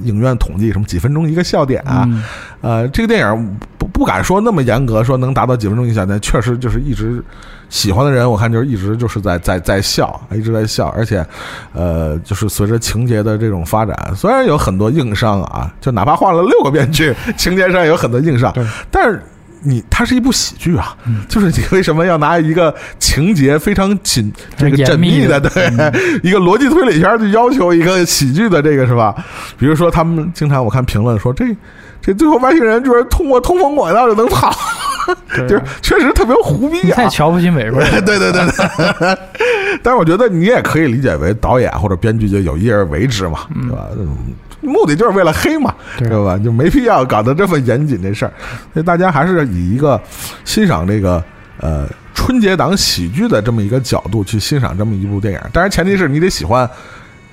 影院统计什么几分钟一个笑点啊，嗯。呃，这个电影不不敢说那么严格，说能达到几分钟一个笑点，确实就是一直喜欢的人，我看就是一直就是在在在笑，一直在笑，而且呃，就是随着情节的这种发展，虽然有很多硬伤啊，就哪怕换了六个编剧，情节上有很多硬伤对，但是。你它是一部喜剧啊，嗯就是你为什么要拿一个情节非常紧、这个缜密的，的对、嗯一个逻辑推理片儿去要求一个喜剧的这个是吧？比如说他们经常我看评论说这这最后外星人居然通过通风管道就能跑，对 就是确实特别胡逼太。瞧不起美国人。对对对对，但是我觉得你也可以理解为导演或者编剧就有意而为之嘛，对吧？嗯目的就是为了黑嘛，对对吧？就没必要搞得这么严谨这事儿，所以大家还是以一个欣赏这个呃春节档喜剧的这么一个角度去欣赏这么一部电影。当然，前提是你得喜欢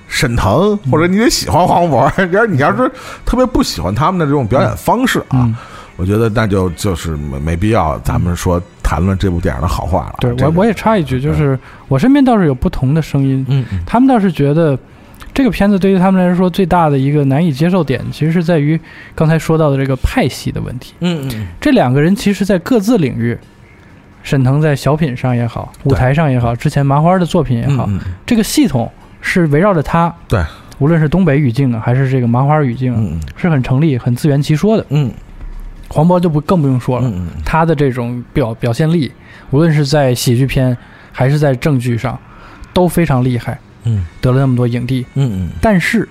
沈腾，或者你得喜欢黄渤。要是你要是特别不喜欢他们的这种表演方式啊，嗯，我觉得那就就是没没必要咱们说谈论这部电影的好话了。这个对我我也插一句，就是我身边倒是有不同的声音，嗯嗯。他们倒是觉得这个片子对于他们来说最大的一个难以接受点，其实是在于刚才说到的这个派系的问题。嗯嗯。这两个人其实，在各自领域，沈腾在小品上也好，舞台上也好，之前麻花的作品也好，嗯这个系统是围绕着他，对，无论是东北语境啊，还是这个麻花语境啊，嗯。是很成立、很自圆其说的。嗯黄渤就不更不用说了，嗯他的这种表表现力，无论是在喜剧片还是在正剧上，都非常厉害，嗯。得了那么多影帝。嗯嗯。但是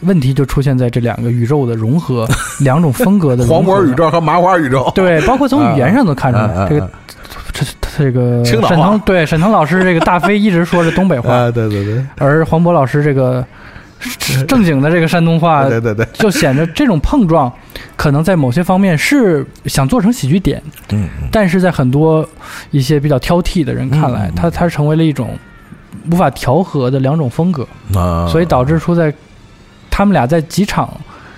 问题就出现在这两个宇宙的融合，两种风格的嗯，黄渤宇宙和麻花宇宙，对，包括从语言上都看出来，啊这个这这个青岛话沈腾对沈腾老师这个大飞一直说是东北话，啊，对对对，而黄渤老师这个 正经的这个山东话，对对对，就显得这种碰撞，可能在某些方面是想做成喜剧点，嗯但是在很多一些比较挑剔的人看来，嗯它它成为了一种无法调和的两种风格，啊，所以导致出在他们俩在几场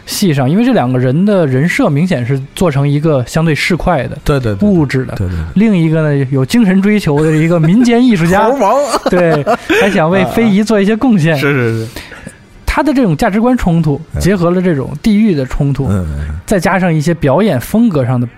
戏上，因为这两个人的人设明显是做成一个相对市侩的、对对对物质的，对对，另一个呢有精神追求的一个民间艺术家猴，王对，还想为 非遗做一些贡献。是是是，他的这种价值观冲突，嗯结合了这种地域的冲突，再加上一些表演风格上的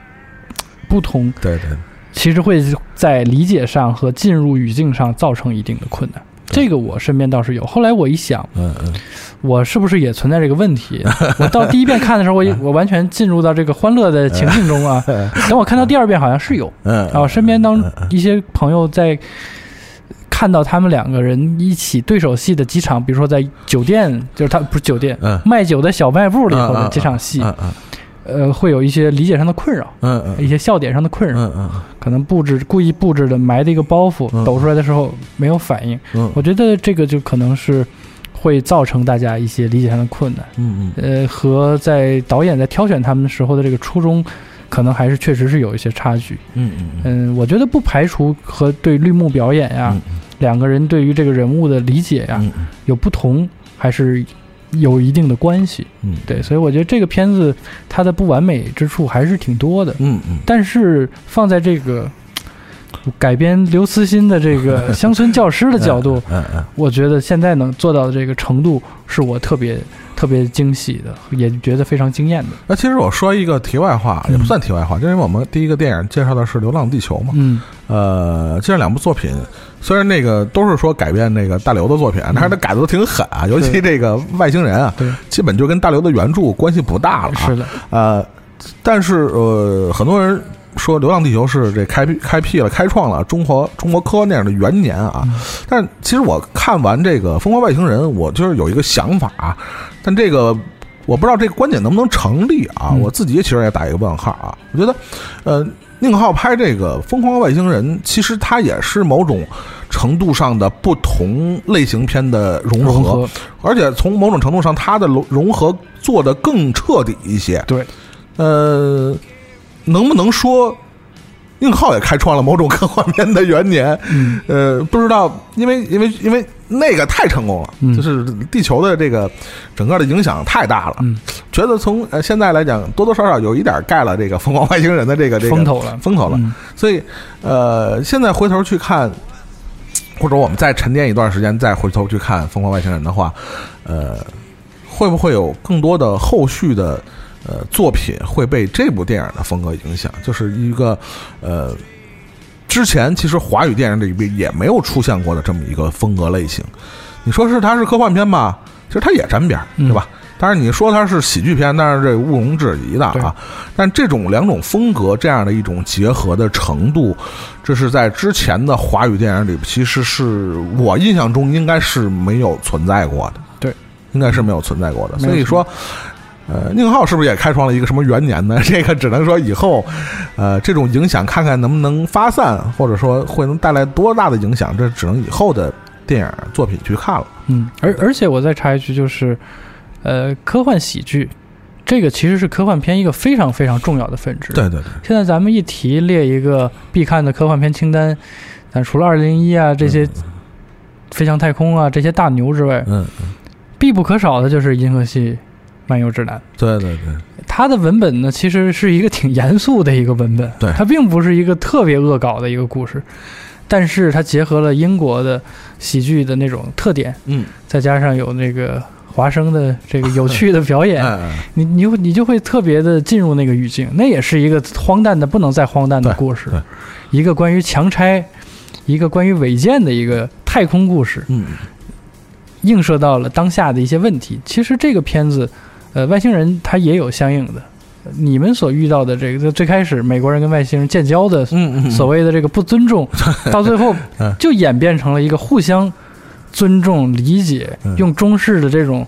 不同，对对，其实会在理解上和进入语境上造成一定的困难。这个我身边倒是有。后来我一想，嗯嗯我是不是也存在这个问题？我到第一遍看的时候，我也我完全进入到这个欢乐的情境中啊。等我看到第二遍，好像是有嗯，啊。我身边当一些朋友在看到他们两个人一起对手戏的几场，比如说在酒店，就是他不是酒店嗯卖酒的小卖部里头的嗯嗯几场戏，嗯嗯呃，会有一些理解上的困扰，嗯嗯一些笑点上的困扰。嗯嗯可能布置故意布置的埋的一个包袱，嗯抖出来的时候没有反应。嗯我觉得这个就可能是会造成大家一些理解上的困难。嗯呃，和在导演在挑选他们的时候的这个初衷，可能还是确实是有一些差距。嗯嗯嗯，我觉得不排除和对绿幕表演呀，两个人对于这个人物的理解呀、嗯。有不同，还是有一定的关系。嗯，对，所以我觉得这个片子它的不完美之处还是挺多的。嗯嗯。但是放在这个改编刘慈欣的这个 乡村教师的角度，嗯嗯我觉得现在能做到的这个程度，是我特别特别惊喜的，也觉得非常惊艳的。那其实我说一个题外话，也不算题外话，就因为我们第一个电影介绍的是《流浪地球》嘛，嗯。呃，这两部作品虽然那个都是说改变那个大刘的作品，但是他改的都挺狠啊，尤其这个外星人啊，对，基本就跟大刘的原著关系不大了啊。是的，呃，但是呃，很多人说《流浪地球》是这开辟开辟了、开创了中国中国科幻电影的元年啊。嗯但其实我看完这个《疯狂外星人》，我就是有一个想法啊，但这个我不知道这个观点能不能成立啊。嗯我自己其实也打一个问号啊。我觉得，呃，宁浩拍这个《疯狂外星人》，其实它也是某种程度上的不同类型片的融合，融合而且从某种程度上，它的融融合做得更彻底一些。对，呃，能不能说宁浩也开创了某种科幻片的元年？嗯呃，不知道，因为因为因为那个太成功了，嗯就是地球的这个整个的影响太大了。嗯，觉得从呃现在来讲，多多少少有一点盖了这个疯狂外星人的这个这个风头了，风头了。嗯所以呃，现在回头去看。或者我们再沉淀一段时间，再回头去看《疯狂外星人》的话，呃，会不会有更多的后续的呃作品会被这部电影的风格影响？就是一个呃，之前其实华语电影里边也没有出现过的这么一个风格类型。你说是它是科幻片吧，其实它也沾边儿，对吧？但是你说它是喜剧片，但是这毋庸置疑的啊。但这种两种风格这样的一种结合的程度，这是在之前的华语电影里，其实是我印象中应该是没有存在过的。对，应该是没有存在过的。所以说，呃，宁浩是不是也开创了一个什么元年呢？这个只能说以后，呃，这种影响看看能不能发散，或者说会能带来多大的影响，这只能以后的电影作品去看了。嗯，而而且我再插一句，就是，呃，科幻喜剧，这个其实是科幻片一个非常非常重要的分支。对对对，现在咱们一提列一个必看的科幻片清单，但除了二零一啊这些飞向太空啊这些大牛之外，嗯，必不可少的就是《银河系漫游指南》。对对对，它的文本呢，其实是一个挺严肃的一个文本，对。它并不是一个特别恶搞的一个故事，但是它结合了英国的喜剧的那种特点，嗯，再加上有那个华生的这个有趣的表演，哎，你你会你就会特别的进入那个语境，那也是一个荒诞的不能再荒诞的故事，一个关于强拆，一个关于违建的一个太空故事，嗯，映射到了当下的一些问题。其实这个片子，呃，外星人他也有相应的，你们所遇到的这个最开始美国人跟外星人建交的所谓的这个不尊重，到最后嗯。就演变成了一个互相尊重、理解嗯，用中式的这种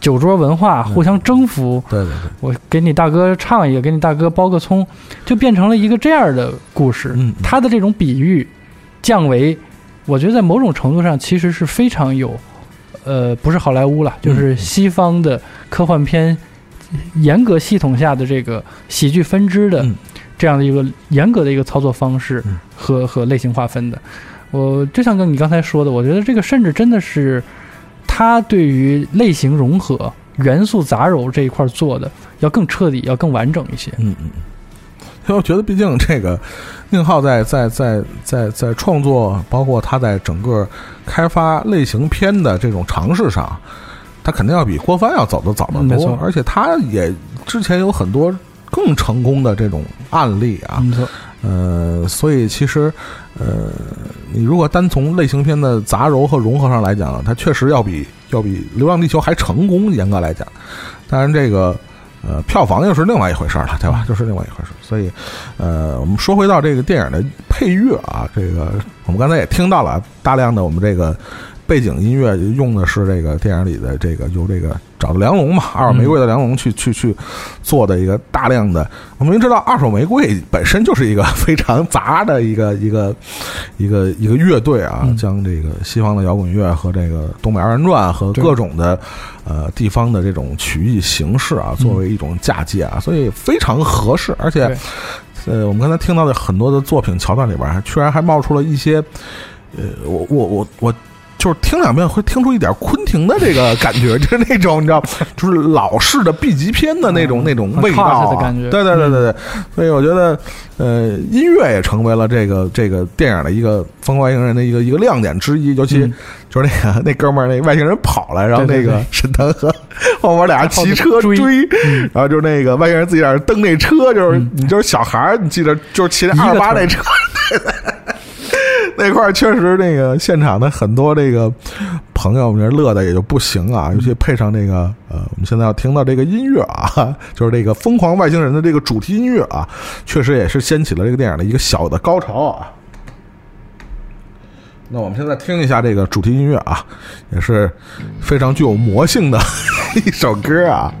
酒桌文化互相征服。对对对，我给你大哥唱一个，给你大哥剥个葱，就变成了一个这样的故事。嗯他的这种比喻、降维，我觉得在某种程度上其实是非常有，呃，不是好莱坞了，嗯就是西方的科幻片严格系统下的这个喜剧分支的嗯这样的一个严格的一个操作方式嗯和和类型划分的。我就像跟你刚才说的，我觉得这个甚至真的是他对于类型融合元素杂糅这一块做的要更彻底，要更完整一些。嗯嗯，因为我觉得，毕竟这个宁浩在在在在在创作，包括他在整个开发类型片的这种尝试上，他肯定要比郭帆要走的早得多嗯没错，而且他也之前有很多更成功的这种案例啊，没错，呃，所以其实，呃，你如果单从类型片的杂糅和融合上来讲，它确实要比要比《流浪地球》还成功。严格来讲，当然这个呃票房又是另外一回事了，对吧？就是另外一回事。所以，呃，我们说回到这个电影的配乐啊，这个我们刚才也听到了大量的我们这个。背景音乐用的是这个电影里的这个由这个找的梁龙嘛，二手玫瑰的梁龙去去去做的一个大量的。我们明知道二手玫瑰本身就是一个非常杂的一个一个一个一个乐队啊，嗯将这个西方的摇滚乐和这个东北二人转和各种的呃地方的这种曲艺形式啊，作为一种嫁接啊，所以非常合适，而且。呃，我们刚才听到的很多的作品桥段里边，还居然还冒出了一些，呃，我我我我。就是听两遍会听出一点昆汀的这个感觉，就是那种你知道，就是老式的 B 级片的那种、嗯那种味道、啊、的感觉。对对对对对，所以我觉得，呃，音乐也成为了这个这个电影的一个《疯狂外星人》的一个一个亮点之一，尤其嗯。就是那个那哥们儿那外星人跑了，然后那个沈腾和后面俩人骑车 追追，然后就是那个外星人自己在那蹬那车，就是嗯。你就是小孩儿，你记得就是骑那二八腿那车。那块确实，那个现场的很多这个朋友们乐的也就不行啊，尤其配上这个呃，我们现在要听到这个音乐啊，就是这个《疯狂外星人》的这个主题音乐啊，确实也是掀起了这个电影的一个小的高潮啊。那我们现在听一下这个主题音乐啊，也是非常具有魔性的 一首歌啊。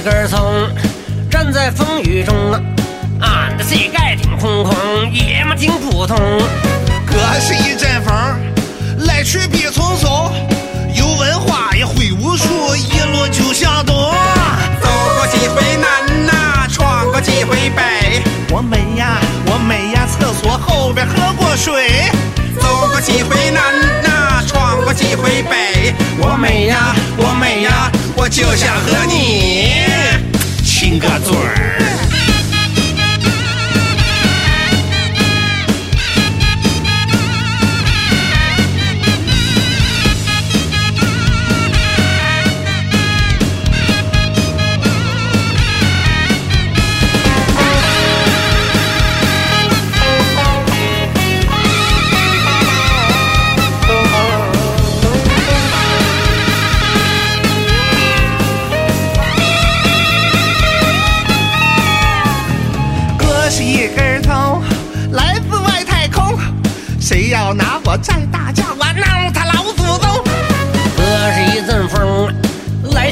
一根葱，站在风雨中啊，俺的膝盖挺空空，爷们挺普通。哥是一阵风，来去必匆匆。有文化也会武术，一路就向东。走过几回南呐、闯过几回北，我美呀，我美呀，厕所后边喝过水。走过几回南呐、闯过几回北。我美呀，我美呀，我就想和你亲个嘴儿。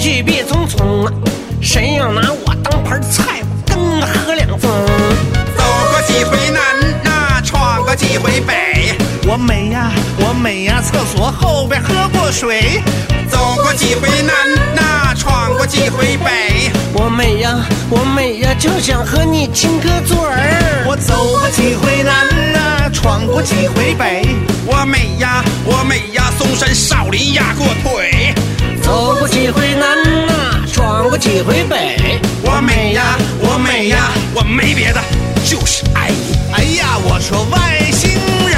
去必匆匆。谁要拿我当盘菜，我跟他喝两盅。走过几回南呐、闯过几回北。我美呀，我美呀，厕所后边喝过水。走过几回南呐、闯过几回北。我美呀，我美呀，就想和你亲个嘴儿。我走过几回南呐、闯过几回北。我美呀，我美呀，嵩山少林压过腿。走过几回南呐、闯过几回北。我美呀，我美呀，我没别的，就是爱你。哎呀，我说外星人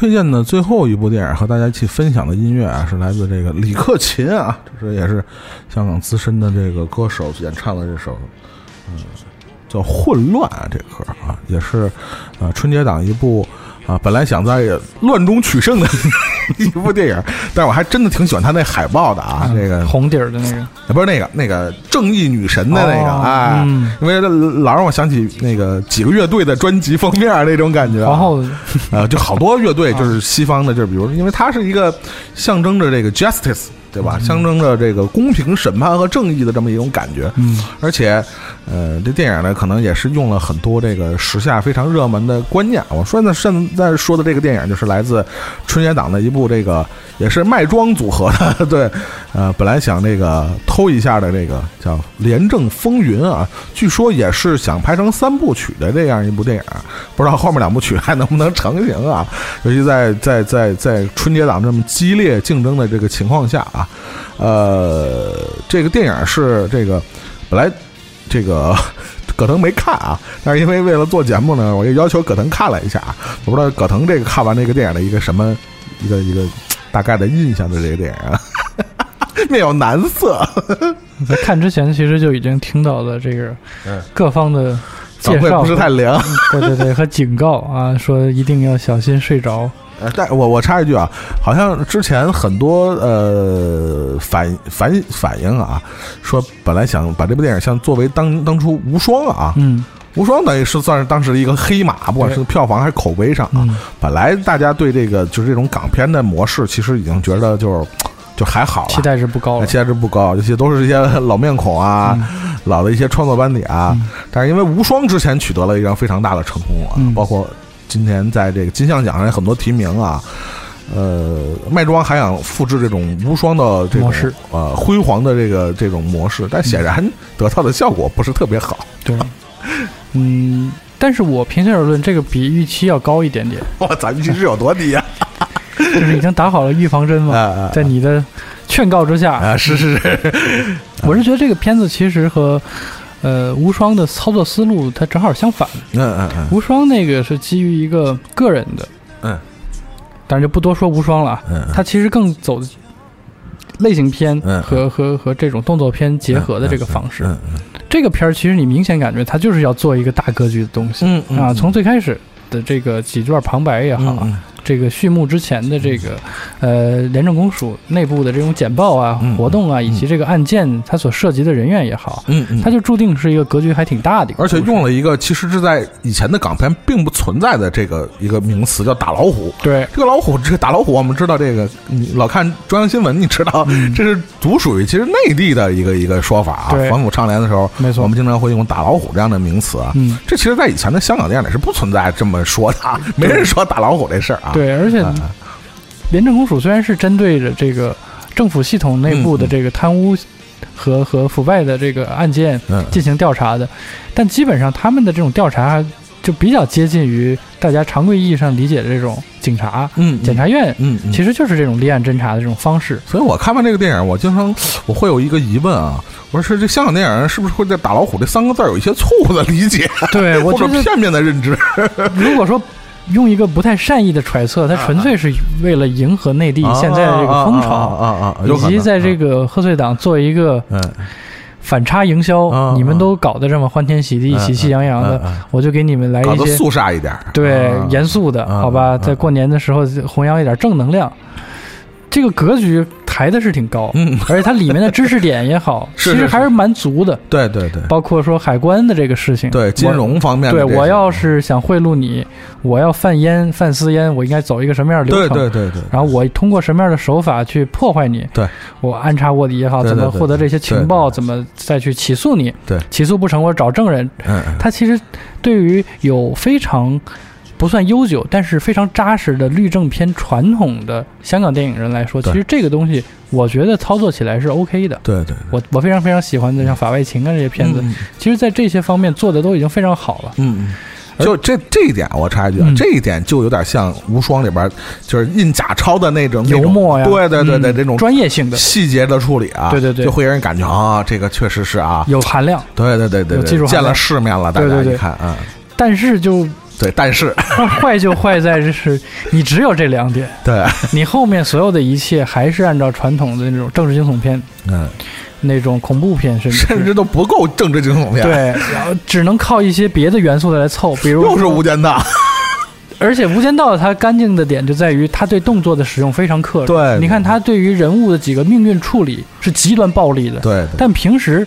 推荐的最后一部电影和大家一起分享的音乐啊，是来自这个李克勤啊，这是也是香港资深的这个歌手演唱的这首，嗯，叫《混乱》啊，这歌啊，也是呃春节档一部啊，本来想在乱中取胜的 一部电影，但是我还真的挺喜欢他那海报的啊，这个红底儿的那个，也不是那个那个正义女神的那个，哦哎，嗯。因为老让我想起那个几个乐队的专辑封面那种感觉啊，皇后 呃，就好多乐队就是西方的，就是比如，因为它是一个象征着这个 justice，对吧？象征着这个公平审判和正义的这么一种感觉。嗯，而且，呃，这电影呢，可能也是用了很多这个时下非常热门的观念。我说呢，现在说的这个电影就是来自春节档的一部这个也是卖庄组合的，对，呃，本来想这个偷一下的这个叫《廉政风云》啊，据说也是想拍成三部曲的这样一部电影，不知道后面两部曲还能不能成型啊？尤其在在在在春节档这么激烈竞争的这个情况下啊，呃，这个电影是这个本来这个 葛腾没看啊，但是因为为了做节目呢，我又要求葛腾看了一下啊，我不知道葛腾这个看完这个电影的一个什么一个一个大概的印象的这个电影啊，面有难色，在看之前其实就已经听到了这个嗯各方的介绍，不是太良。对对对和警告啊，说一定要小心睡着。呃，但我我插一句啊，好像之前很多呃反反反映啊，说本来想把这部电影像作为当当初无双啊，嗯无双等于是算是当时的一个黑马，不管是票房还是口碑上啊。嗯本来大家对这个就是这种港片的模式，其实已经觉得就是就还好了，期待值不高了。期待值不高，尤其都是一些 老面孔啊，嗯老的一些创作班底啊。但是因为无双之前取得了一张非常大的成功啊，嗯包括今年在这个金像奖上有很多提名啊。呃，麦庄还想复制这种无双的这种模式呃辉煌的这个这种模式，但显然得到的效果不是特别好。对，嗯，但是我平心而论，这个比预期要高一点点，哇，咱预期是有多低呀、就是已经打好了预防针啊？嘛。啊在你的劝告之下，啊，是是是，我是觉得这个片子其实和呃无双的操作思路它正好相反。嗯嗯嗯。无双那个是基于一个个人的，嗯，当然就不多说无双了啊。嗯，它其实更走类型片嗯和和和这种动作片结合的这个方式。嗯嗯。这个片儿其实你明显感觉它就是要做一个大格局的东西。嗯嗯啊，从最开始的这个几段旁白也好这个序幕之前的这个呃廉政公署内部的这种简报啊、嗯活动啊，以及这个案件它所涉及的人员也好，嗯嗯它就注定是一个格局还挺大的一个而，且用了一个其实是在以前的港片并不存在的这个一个名词，叫打老虎。对这个老虎，这个打老虎，我们知道这个，你老看中央新闻，你知道、这是独属于其实内地的一个一个说法啊。反腐倡廉的时候，没错我们经常会用打老虎这样的名词啊。嗯，这其实，在以前的香港电影里是不存在这么说的啊，没人说打老虎这事儿啊。对，而且啊廉政公署虽然是针对着这个政府系统内部的这个贪污和和腐败的这个案件嗯进行调查的，但基本上他们的这种调查就比较接近于大家常规意义上理解的这种警察、嗯，检察院，嗯，嗯，其实就是这种立案侦查的这种方式。所以我看完这个电影，我经常我会有一个疑问啊，我说这香港电影人是不是会对“打老虎”这三个字有一些错误的理解，对我 或者觉得，片面的认知？如果说用一个不太善意的揣测，他纯粹是为了迎合内地现在的这个风潮，啊啊啊，以及在这个贺岁档做一个嗯。反差营销，嗯你们都搞得这么欢天喜地、嗯喜气洋洋的，我就给你们来一些肃杀一点，对啊严肃的，嗯好吧，嗯在过年的时候弘扬一点正能量。这个格局抬的是挺高，嗯，而且它里面的知识点也好，是是其实还是蛮足的。对对对包括说海关的这个事情，对，金融方面的，对我要是想贿赂你，我要贩烟、贩私烟，我应该走一个什么样的流程？对对对，然后我通过什么样的手法去破坏你？对，我安插卧底也好，对对对怎么获得这些情报，怎么再去起诉你？对起诉不成，我找证人。嗯他其实对于有非常不算悠久，但是非常扎实的律政片传统的香港电影人来说，其实这个东西我觉得操作起来是 OK 的。对对，我我非常非常喜欢的像《法外情》啊这些片子，嗯其实在这些方面做的都已经非常好了。嗯。嗯。就这这一点，我插一句啊，嗯。这一点就有点像《无双》里边就是印假钞的那种油墨呀，对对对对，嗯这种专业性的。细节的处理啊，对对对。就会让人感觉啊，这个确实是啊，有含量，对对对对见了世面了，大家一看，嗯，但是就对，但是 坏就坏在这是你只有这两点，对，你后面所有的一切还是按照传统的那种政治惊悚片、嗯，那种恐怖片，甚至甚至都不够政治惊悚片，，对，然后只能靠一些别的元素来凑，比如又是无间道，而且《无间道》它干净的点就在于它对动作的使用非常克制。对你看它对于人物的几个命运处理是极端暴力的，对对但平时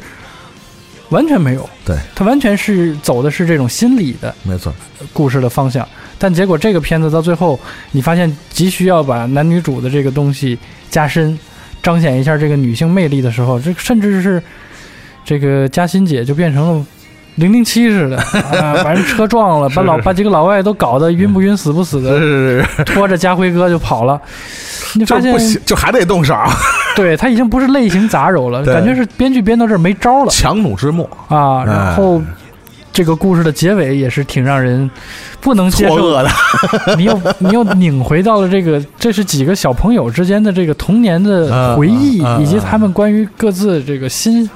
完全没有。对，它完全是走的是这种心理的没错，故事的方向。但结果这个片子到最后，你发现急需要把男女主的这个东西加深，彰显一下这个女性魅力的时候，这甚至是这个嘉欣姐就变成了。零零七似的。啊，把人车撞了，把老把几个老外都搞得晕不晕、死不死的，是拖着家辉哥就跑了。你发现就还得动手，对他已经不是类型杂糅了，感觉是编剧编到这儿没招了。强弩之末，啊。然后这个故事的结尾也是挺让人不能接受。的，你又你又拧回到了这个，这是几个小朋友之间的这个童年的回忆，以及他们关于各自这个心、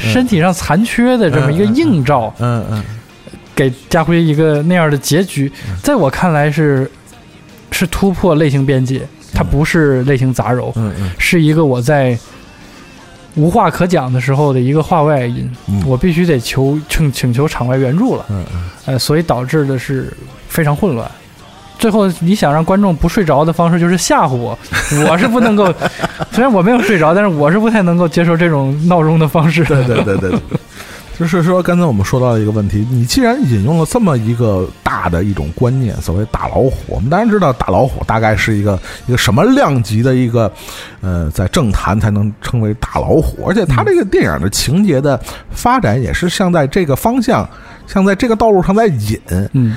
身体上残缺的这么一个映照，嗯嗯，给家辉一个那样的结局，在我看来是是突破类型边界，它不是类型杂糅，嗯嗯是一个我在。无话可讲的时候的一个话外音，嗯我必须得求请请求场外援助了。嗯嗯，呃，所以导致的是非常混乱。最后，你想让观众不睡着的方式就是吓唬我，我是不能够，虽然我没有睡着，但是我是不太能够接受这种闹钟的方式。对对对对。就是说，刚才我们说到的一个问题，你既然引用了这么一个大的一种观念，所谓打老虎，我们当然知道打老虎大概是一个一个什么量级的一个，呃，在政坛才能称为大老虎，而且它这个电影的情节的发展也是像在这个方向，像在这个道路上在引，嗯，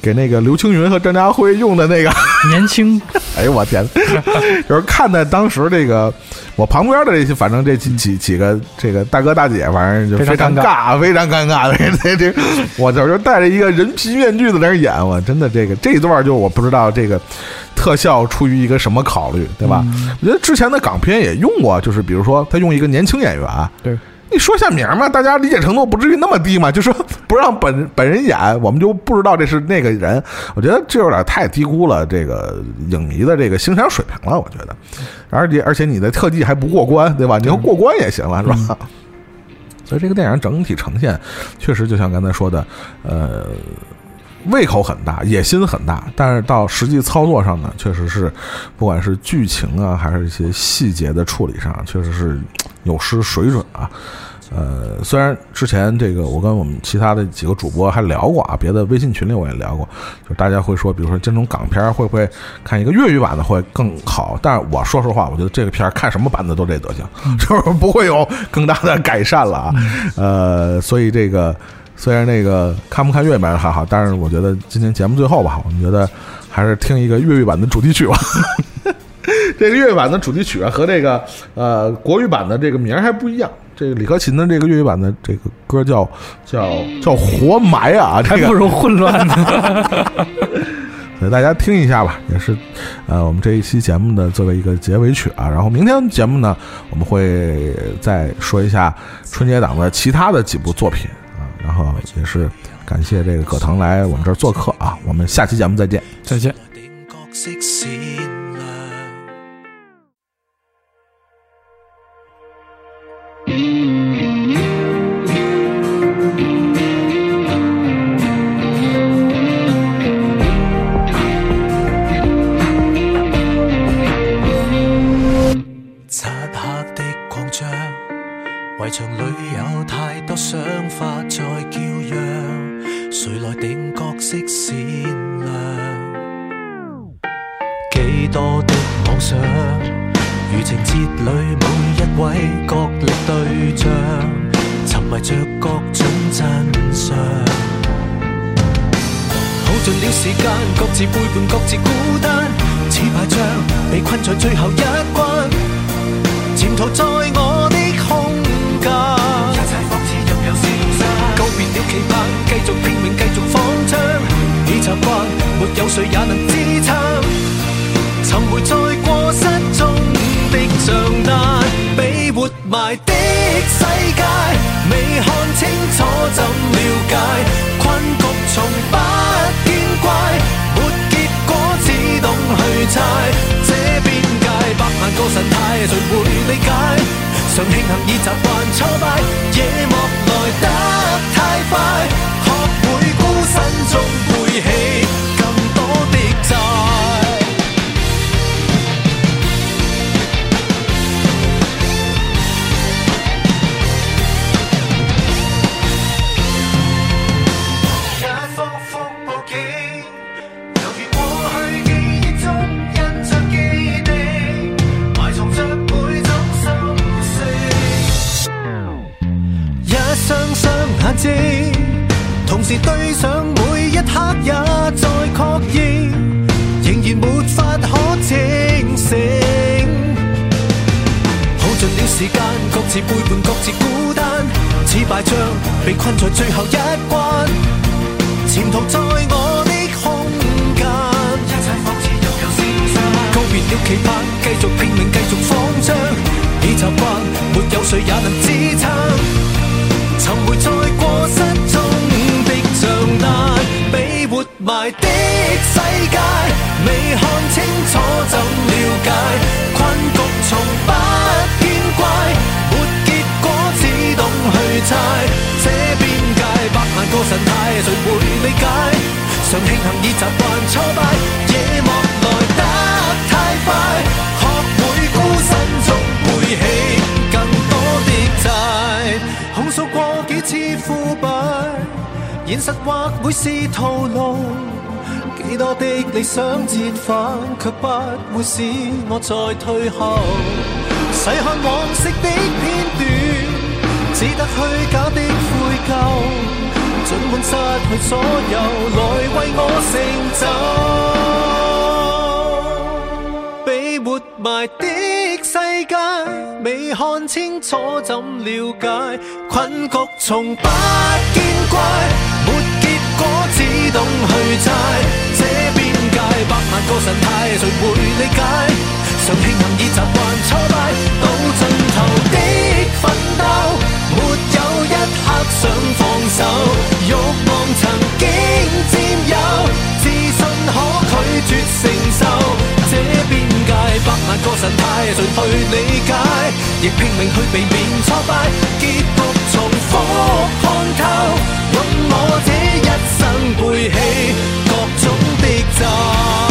给那个刘青云和张家辉用的那个。年轻，哎呦我天！就是看在当时这个我旁边的这些，反正这几几几个这个大哥大姐，反正就非常尴尬，非常尴尬的。这这，我就是戴着一个人皮面具在那儿演，我真的这个这一段就我不知道这个特效出于一个什么考虑，对吧？我觉得之前的港片也用过，就是比如说他用一个年轻演员，对。你说下名嘛，大家理解程度不至于那么低嘛？就说 不让本本人演，我们就不知道这是那个人。我觉得这有点太低估了这个影迷的这个欣赏水平了。我觉得，而且而且你的特技还不过关，对吧？你要过关也行了，是吧？所以这个电影整体呈现，确实就像刚才说的，呃，胃口很大，野心很大，但是到实际操作上呢，确实是，不管是剧情啊，还是一些细节的处理上，确实是有失水准啊。呃，虽然之前这个我跟我们其他的几个主播还聊过啊，别的微信群里我也聊过，就大家会说，比如说这种港片会不会看一个粤语版的会更好？但是我说实话，我觉得这个片儿看什么版的都这德行，就是不会有更大的改善了啊。呃，所以这个虽然那个看不看粤语版还好，但是我觉得今天节目最后吧，我们觉得还是听一个粤语版的主题曲吧。这个粤语版的主题曲啊，和这个呃国语版的这个名儿还不一样。这个李克勤的这个粤语版的这个歌叫叫叫活埋啊，这个还不如混乱呢。所以大家听一下吧，也是，呃，我们这一期节目的作为一个结尾曲啊。然后明天节目呢，我们会再说一下春节档的其他的几部作品后也是感谢这个葛腾来我们这儿做客啊，我们下期节目再见。再见。被困在最後一關。潛逃在我的空間，一切仿似若有消失。告別了期盼，繼續拼命，繼續放槍。已習慣，沒有誰也能支撐。尋回在過失中的帳單，被活埋的世界，未看清楚怎了解。去猜。這邊界百萬個神態，誰會理解？常慶幸已習慣挫敗，夜幕來得太快，學會孤身中背起更多的債。控訴過幾次腐敗，現實或會是徒勞。幾多的理想折返，卻不會使我再退後。細看往昔的片段，只得虛假的悔疚。尽管失去所有，來為我成就。被活埋的世界，未看清楚怎了解？困局從不見怪，沒結果只懂去猜。這邊界百萬個神態，誰會理解？常慶幸已習慣挫敗，到盡頭的奮鬥，不想放手欲望曾经占有自信可拒绝承受这边界百万个神态尽去理解亦拼命去避免挫败结局重复看透用我这一生背起各种的债